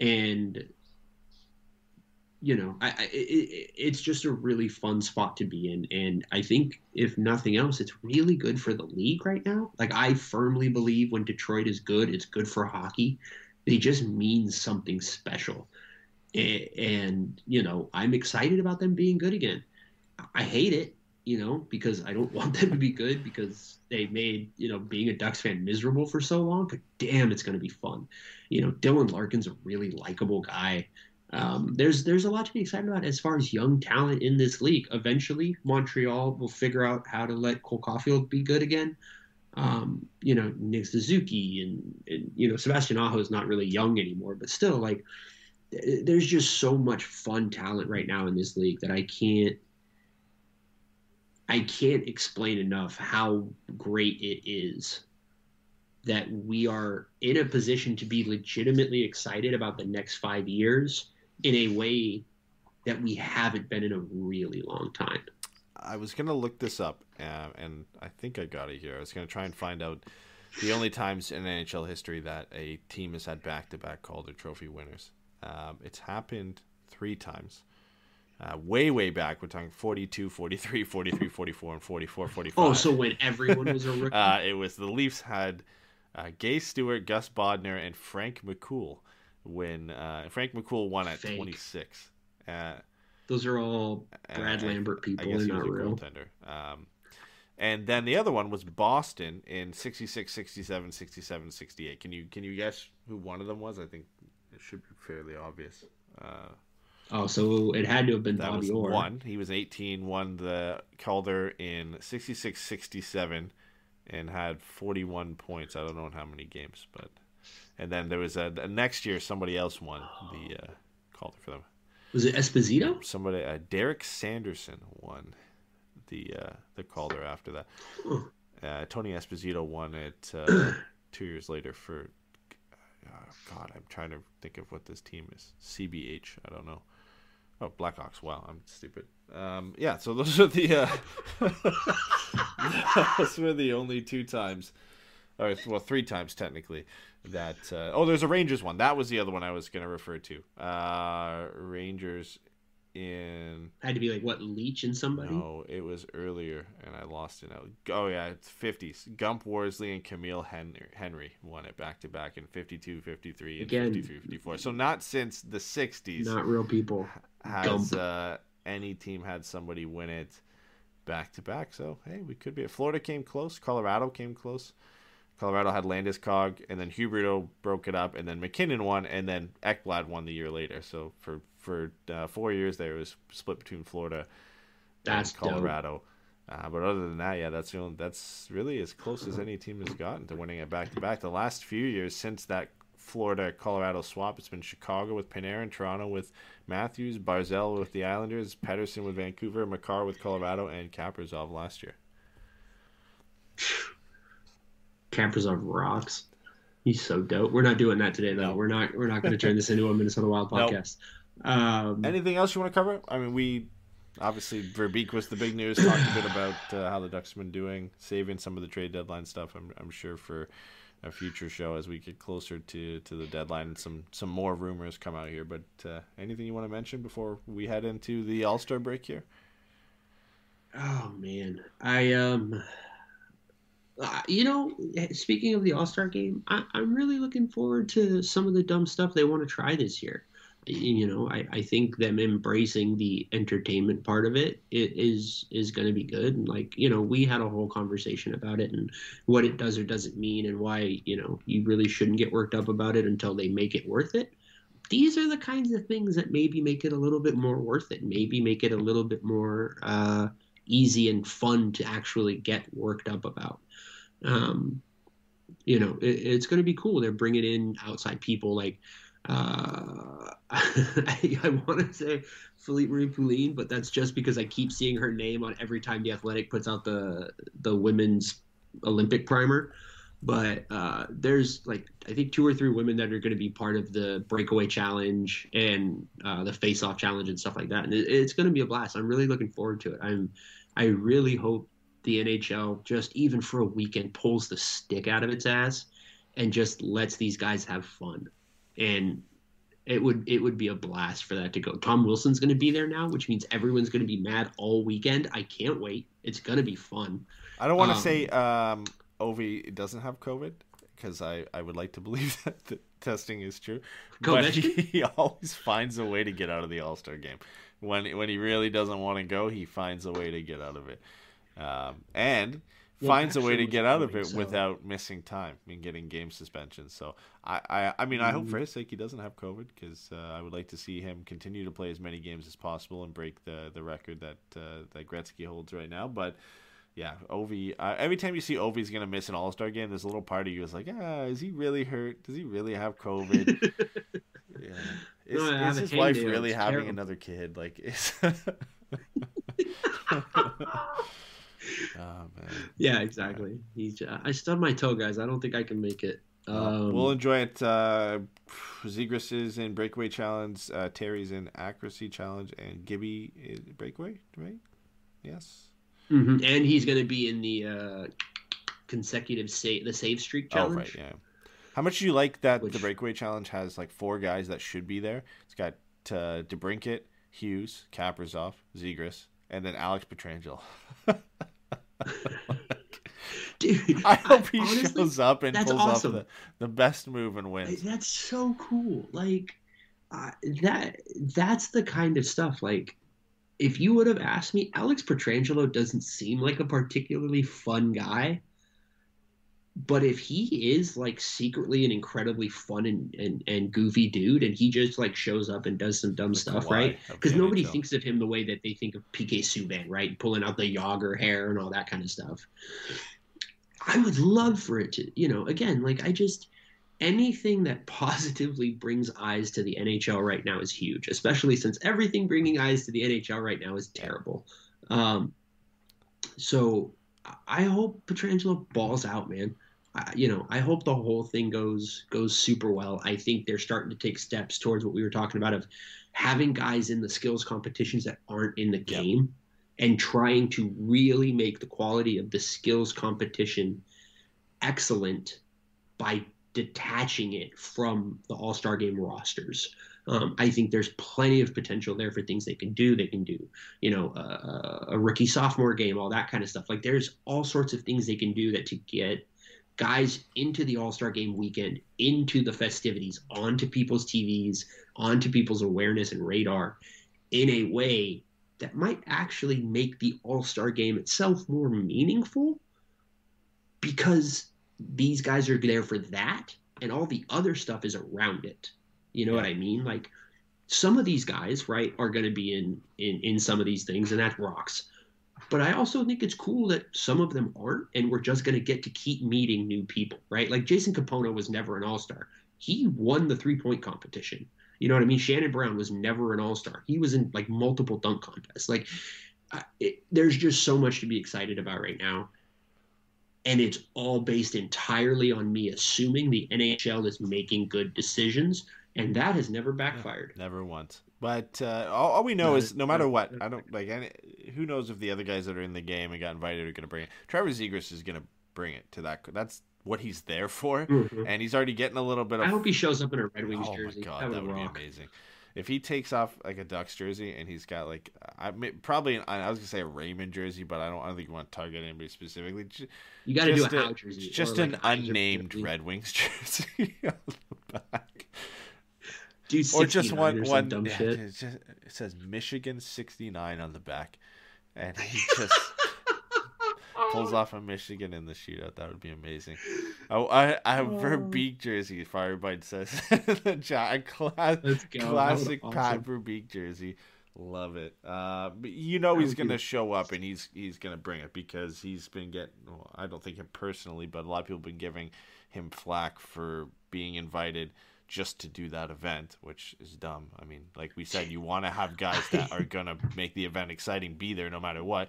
and you know, I, I it, it's just a really fun spot to be in, and I think if nothing else, it's really good for the league right now. Like I firmly believe when Detroit is good, it's good for hockey. They just mean something special, and, and you know, I'm excited about them being good again. I hate it, you know, because I don't *laughs* want them to be good because they made you know being a Ducks fan miserable for so long. But damn, it's going to be fun. You know, Dylan Larkin's a really likable guy um, there's there's a lot to be excited about as far as young talent in this league. Eventually, Montreal will figure out how to let Cole Caufield be good again. Um, you know, Nick Suzuki and, and you know Sebastian Aho is not really young anymore, but still, like, there's just so much fun talent right now in this league that I can't I can't explain enough how great it is that we are in a position to be legitimately excited about the next five years in a way that we haven't been in a really long time.
I was gonna look this up, uh, and I think I got it here. I was gonna try and find out the only times in NHL history that a team has had back-to-back Calder Trophy winners. Um, it's happened three times. Uh, way, way back, we're talking 42, 43, 43, 44, and 44, 45.
Oh, so when everyone was a *laughs* rookie?
uh, it was the Leafs had uh, Gaye Stewart, Gus Bodnar, and Frank McCool when uh, Frank McCool won at
Fake.
26. Uh,
Those are all Brad
I-
Lambert
I
people.
guess
They're
he was a
real.
goaltender. Um, and then the other one was Boston in 66, 67, 67, 68. Can you can you guess who one of them was? I think it should be fairly obvious.
Oh, so it had to have been
that
Bobby Orr.
one. He was 18, won the Calder in 66, 67, and had 41 points. I don't know in how many games, but and then there was a, the next year somebody else won the uh, Calder for them.
Was it Esposito?
Somebody, uh, Derek Sanderson won the uh, the Calder after that. Uh, Tony Esposito won it uh, *clears throat* two years later for. Uh, God, I'm trying to think of what this team is. CBH. I don't know. Oh, Blackhawks. Wow, I'm stupid. Um, yeah, so those are the uh, *laughs* those were the only two times, or well, three times technically. That uh, oh, there's a Rangers one. That was the other one I was going to refer to. Uh, Rangers in
Had to be like what Leach and somebody.
no, it was earlier, and I lost it. now. Oh yeah, it's fifties. Gump Worsley and Camille Henry, Henry won it back to back in 52, 53, and
Again.
53, 54. So not since the sixties
Not real people.
Has uh, any team had somebody win it back to back. So hey, we could be. Florida came close. Colorado came close. Colorado had Landeskog, and then Huberdeau broke it up, and then MacKinnon won, and then Ekblad won the year later. So for for uh, four years there, it was split between Florida
That's
and Colorado. Uh, but other than that, yeah, that's the only, that's really as close as any team has gotten to winning it back to back. The last few years since that Florida Colorado swap, it's been Chicago with Panarin, Toronto with Matthews, Barzal with the Islanders, Pettersson with Vancouver, Makar with Colorado, and Kaprizov last year.
Kaprizov rocks. He's so dope. We're not doing that today though. We're not. We're not going to turn this into a Minnesota Wild *laughs*
Nope.
podcast. Um,
Anything else you want to cover? I mean, we obviously Verbeek was the big news. Talked a bit about uh, how the Ducks have been doing, saving some of the trade deadline stuff. I'm, I'm sure for a future show as we get closer to, to the deadline and some some more rumors come out here. But uh, anything you want to mention before we head into the All Star break here?
Oh man, I um, uh, you know, speaking of the All Star game, I, I'm really looking forward to some of the dumb stuff they want to try this year. You know, I, I think them embracing the entertainment part of it, it is is going to be good. And like you know, we had a whole conversation about it and what it does or doesn't mean, and why you know you really shouldn't get worked up about it until they make it worth it. these are the kinds of things that maybe make it a little bit more worth it. Maybe make it a little bit more uh, easy and fun to actually get worked up about. Um, you know, it, it's going to be cool. They're bringing in outside people like uh, *laughs* I, I want to say Philippe Marie Poulin, but that's just because I keep seeing her name on every time the Athletic puts out the the women's Olympic primer. But uh, there's like I think two or three women that are going to be part of the breakaway challenge and uh, the face off challenge and stuff like that, and it, it's going to be a blast. I'm really looking forward to it. I'm I really hope the NHL just even for a weekend pulls the stick out of its ass and just lets these guys have fun and it would it would be a blast for that to go. Tom Wilson's going to be there now, which means everyone's going to be mad all weekend. I can't wait. It's going to be fun.
I don't want to
Um,
say um, Ovi doesn't have COVID because I, I would like to *laughs* believe that the testing is true, but he, *laughs* he always finds a way to get out of the All Star game. When when he really doesn't want to go, he finds a way to get out of it, um, and Finds a way to get out of
so-
it without missing time and getting game suspensions. So I, I, I mean I hope
Mm.
for his sake he doesn't have COVID because uh, I would like to see him continue to play as many games as possible and break the the record that uh, that Gretzky holds right now. But yeah, Ovi. Uh, every time you see Ovi's gonna miss an All Star game, there's a little part of you is like, ah, is he really hurt? Does he really have COVID? *laughs* yeah. Is,
No,
is his wife really having
terrible.
another kid? Like, is... *laughs* *laughs* *laughs* oh man.
Yeah, exactly. He's, uh, I stubbed my toe, guys. I don't think I can make it. Um,
we'll enjoy it. Uh, Zegras is in breakaway challenge. Uh, Terry's in accuracy challenge, and Gibby is breakaway, right? Yes.
mhm. And he's going to be in the uh, consecutive save the save streak challenge.
Oh right, yeah. How much do you like that the breakaway challenge has like four guys that should be there? It's got uh, DeBrincat, Hughes, Kaprizov, Zegras, and then Alex Pietrangelo. *laughs*
Dude,
I hope he
honestly,
shows up and pulls
awesome.
off the, the best move and wins.
That's so cool. Like uh, that. That's the kind of stuff. Like, if you would have asked me, Alex Pietrangelo doesn't seem like a particularly fun guy. But if he is like secretly an incredibly fun and, and, and goofy dude, and he just like shows up and does some dumb stuff, right? Because nobody
NHL.
thinks of him the way that they think of PK Subban, right? Pulling out the Jagr hair and all that kind of stuff. I would love for it to, you know, again, like I just anything that *laughs* positively brings eyes to the NHL right now is huge, especially since everything bringing eyes to the NHL right now is terrible. Um, so I hope Pietrangelo balls out, man. You know, I hope the whole thing goes goes super well. I think they're starting to take steps towards what we were talking about of having guys in the skills competitions that aren't in the game and trying to really make the quality of the skills competition excellent by detaching it from the All Star Game rosters. Um, I think there's plenty of potential there for things they can do. They can do, you know, uh, a rookie sophomore game, all that kind of stuff. Like there's all sorts of things they can do that to get guys into the All Star Game weekend, into the festivities, onto people's TVs, onto people's awareness and radar, in a way that might actually make the All Star Game itself more meaningful, because these guys are there for that, and all the other stuff is around it. You know what I mean? Like some of these guys, right, are going to be in in in some of these things, and that rocks. But I also think it's cool that some of them aren't, and we're just going to get to keep meeting new people, right? Like Jason Kapono was never an All Star. He won the three point competition. You know what I mean? Shannon Brown was never an All Star. He was in like multiple dunk contests. Like, uh, it, there's just so much to be excited about right now. And it's all based entirely on me assuming the NHL is making good decisions, and that has never backfired.
Never once. But uh, all, all we know
No,
is no matter what. I don't like. Any, who knows if the other guys that are in the game and got invited are going to bring it? Trevor Zegras is going to bring it to that. That's what he's there for,
Mhm.
and he's already getting a little bit of.
I hope he shows up in a Red Wings
oh
jersey.
Oh my god,
that would,
that would
rock.
be amazing. If he takes off like a Ducks jersey and he's got like, I may, probably an, I was gonna say a Raymond jersey, but I don't. I don't think you want to target anybody specifically. Ju-
You got to do a
just
jersey.
Just
like
an
a
unnamed
jersey.
Red Wings *laughs* jersey *laughs* on.
Dude,
or just
69
one
or
one
dumb
yeah,
shit.
it's just- it says Michigan 69 on the back and he just *laughs* pulls off a Michigan in the shootout, that would be amazing. Oh, I I have Verbeek jersey. Firebite says *laughs* the Jack class,
Let's go. That
classic
was
Pat
awesome.
Verbeek jersey. Love it. Uh, but you know he's gonna show up and he's he's gonna bring it because he's been getting. Well, I don't think him personally, but a lot of people have been giving him flack for being invited just to do that event, which is dumb. I mean, like we said, you want to have guys that are *laughs* gonna make the event exciting, be there no matter what.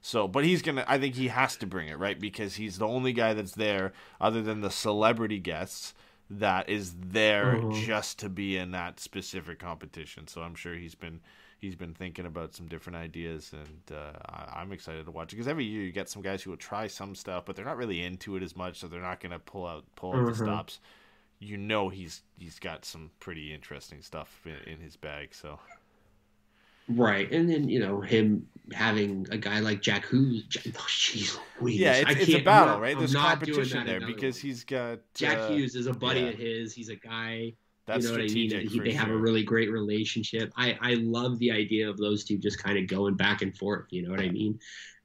So, but he's gonna. I think he has to bring it, right? Because he's the only guy that's there, other than the celebrity guests, that is there
Mhm.
just to be in that specific competition. So I'm sure he's been he's been thinking about some different ideas, and uh, I, I'm excited to watch it because every year you get some guys who will try some stuff, but they're not really into it as much, so they're not gonna pull out pull out the
Mhm.
stops. You know he's he's got some pretty interesting stuff in, in his bag. So
Right, and then you know him having a guy like Jack who's oh, jeez, Louise.
yeah,
I
it's, it's a battle,
not-
right? There's competition there because
one.
he's got
Jack
uh,
Hughes is a buddy
yeah.
of his. He's a guy.
That's
you know what I mean? He- they have a really great relationship. I I love the idea of those two just kind of going back and forth. You know what I mean?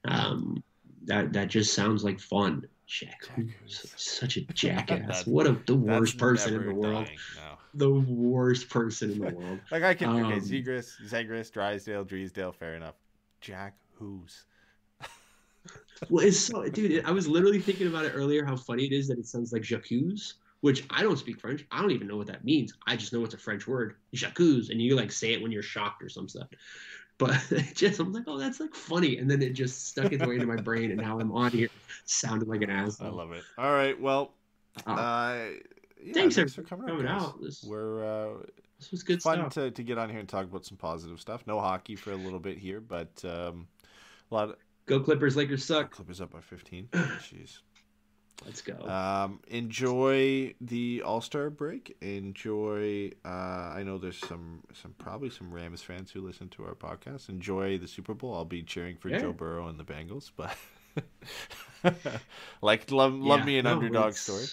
Um, that that just sounds like fun. Jack,
Jack
Hughes,
Hughes.
such a jackass. *laughs* What a the worst person in the world.
dying, no.
The worst person in the *laughs* world.
Like I can okay,
Um,
Zegras, Zegras, Drysdale, Dreesdale, fair enough. Jack who's *laughs*
Well, it's so, dude. I was literally thinking about it earlier. How funny it is that it sounds like Jacques, which I don't speak French. I don't even know what that means. I just know it's a French word, Jacques, and you like say it when you're shocked or some stuff. But *laughs* just I'm like, oh, that's like funny, and then it just stuck its way into my brain, and now I'm on here sounding like an
ass.
I
love it. All right, well,
Uh,
uh, yeah,
thanks,
for coming,
coming
guys.
out. This-
We're uh,
this was good
fun
stuff.
to, to get on here and talk about some positive stuff. No hockey for a little bit here, but um, a lot of
Go Clippers, Lakers suck.
Clippers up by 15. *sighs* Jeez.
Let's go.
Um, enjoy the All Star break. Enjoy. Uh, I know there's some some probably some Rams fans who listen to our podcast. Enjoy the Super Bowl. I'll be cheering for
Yeah.
Joe Burrow and the Bengals, but *laughs* like love love
Yeah,
me an
no,
underdog
it's-
story.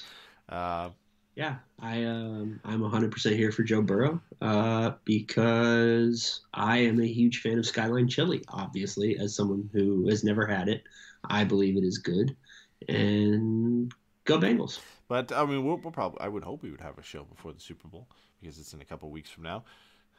Uh,
Yeah, I um I'm 100% here for Joe Burrow uh, because I am a huge fan of Skyline Chili. Obviously, as someone who has never had it, I believe it is good. And go Bengals.
but I mean, we'll, we'll probably. I would hope we would have a show before the Super Bowl because it's in a couple weeks from now.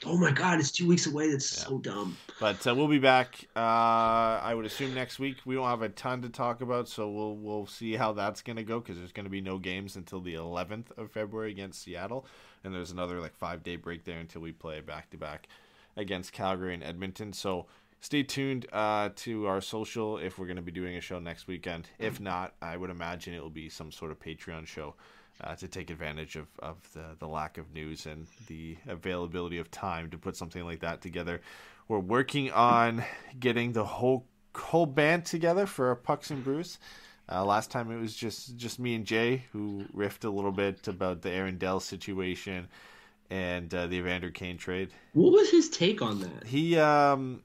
Oh my God, it's two weeks away. That's
Yeah.
so dumb.
But uh, we'll be back. Uh, I would assume next week. We don't have a ton to talk about, so we'll we'll see how that's gonna go because there's gonna be no games until the 11th of February against Seattle, and there's another like five day break there until we play back to back against Calgary and Edmonton. So stay tuned uh, to our social if we're gonna be doing a show next weekend. If not, I would imagine it will be some sort of Patreon show uh, to take advantage of, of the, the lack of news and the availability of time to put something like that together. We're working on getting the whole whole band together for Pucks and Brews. Uh, last time it was just just me and Jay who riffed a little bit about the Aaron Dell situation and uh, the Evander Kane trade.
What was his take on that?
He um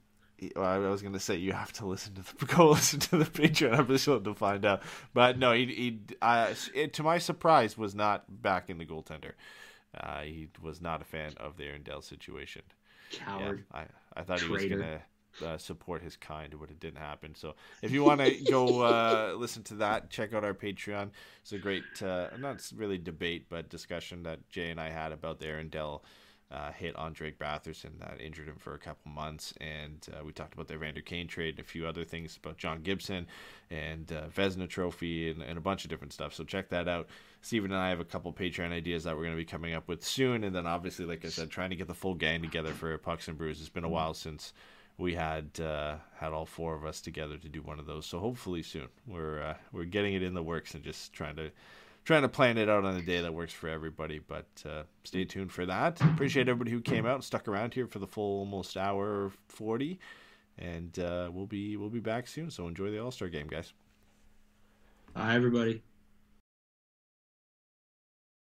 I was gonna say you have to listen to the *laughs* go listen to the Patreon episode to find out, but no, he he uh, it, to my surprise was not back in the goaltender. Uh, he was not a fan of the Aaron Dell situation.
Coward.
Yeah, I I thought he was gonna. Uh, support his kind, but it didn't happen. So, if you want to *laughs* go uh, listen to that, check out our Patreon. It's a great, uh, not really debate, but discussion that Jay and I had about the Aaron Dell uh, hit on Drake Batherson that injured him for a couple months, and uh, we talked about the Evander Kane trade and a few other things about John Gibson and uh, Vezina Trophy and, and a bunch of different stuff. So check that out. Stephen and I have a couple Patreon ideas that we're going to be coming up with soon, and then obviously, like I said, trying to get the full gang together for Pucks and Brews. It's been a while since we had uh, had all four of us together to do one of those. So hopefully soon. We're uh, we're getting it in the works and just trying to trying to plan it out on a day that works for everybody. But uh, stay tuned for that. Appreciate everybody who came out and stuck around here for the full almost hour forty. And uh, we'll be we'll be back soon. So enjoy the All Star game, guys.
Bye, everybody.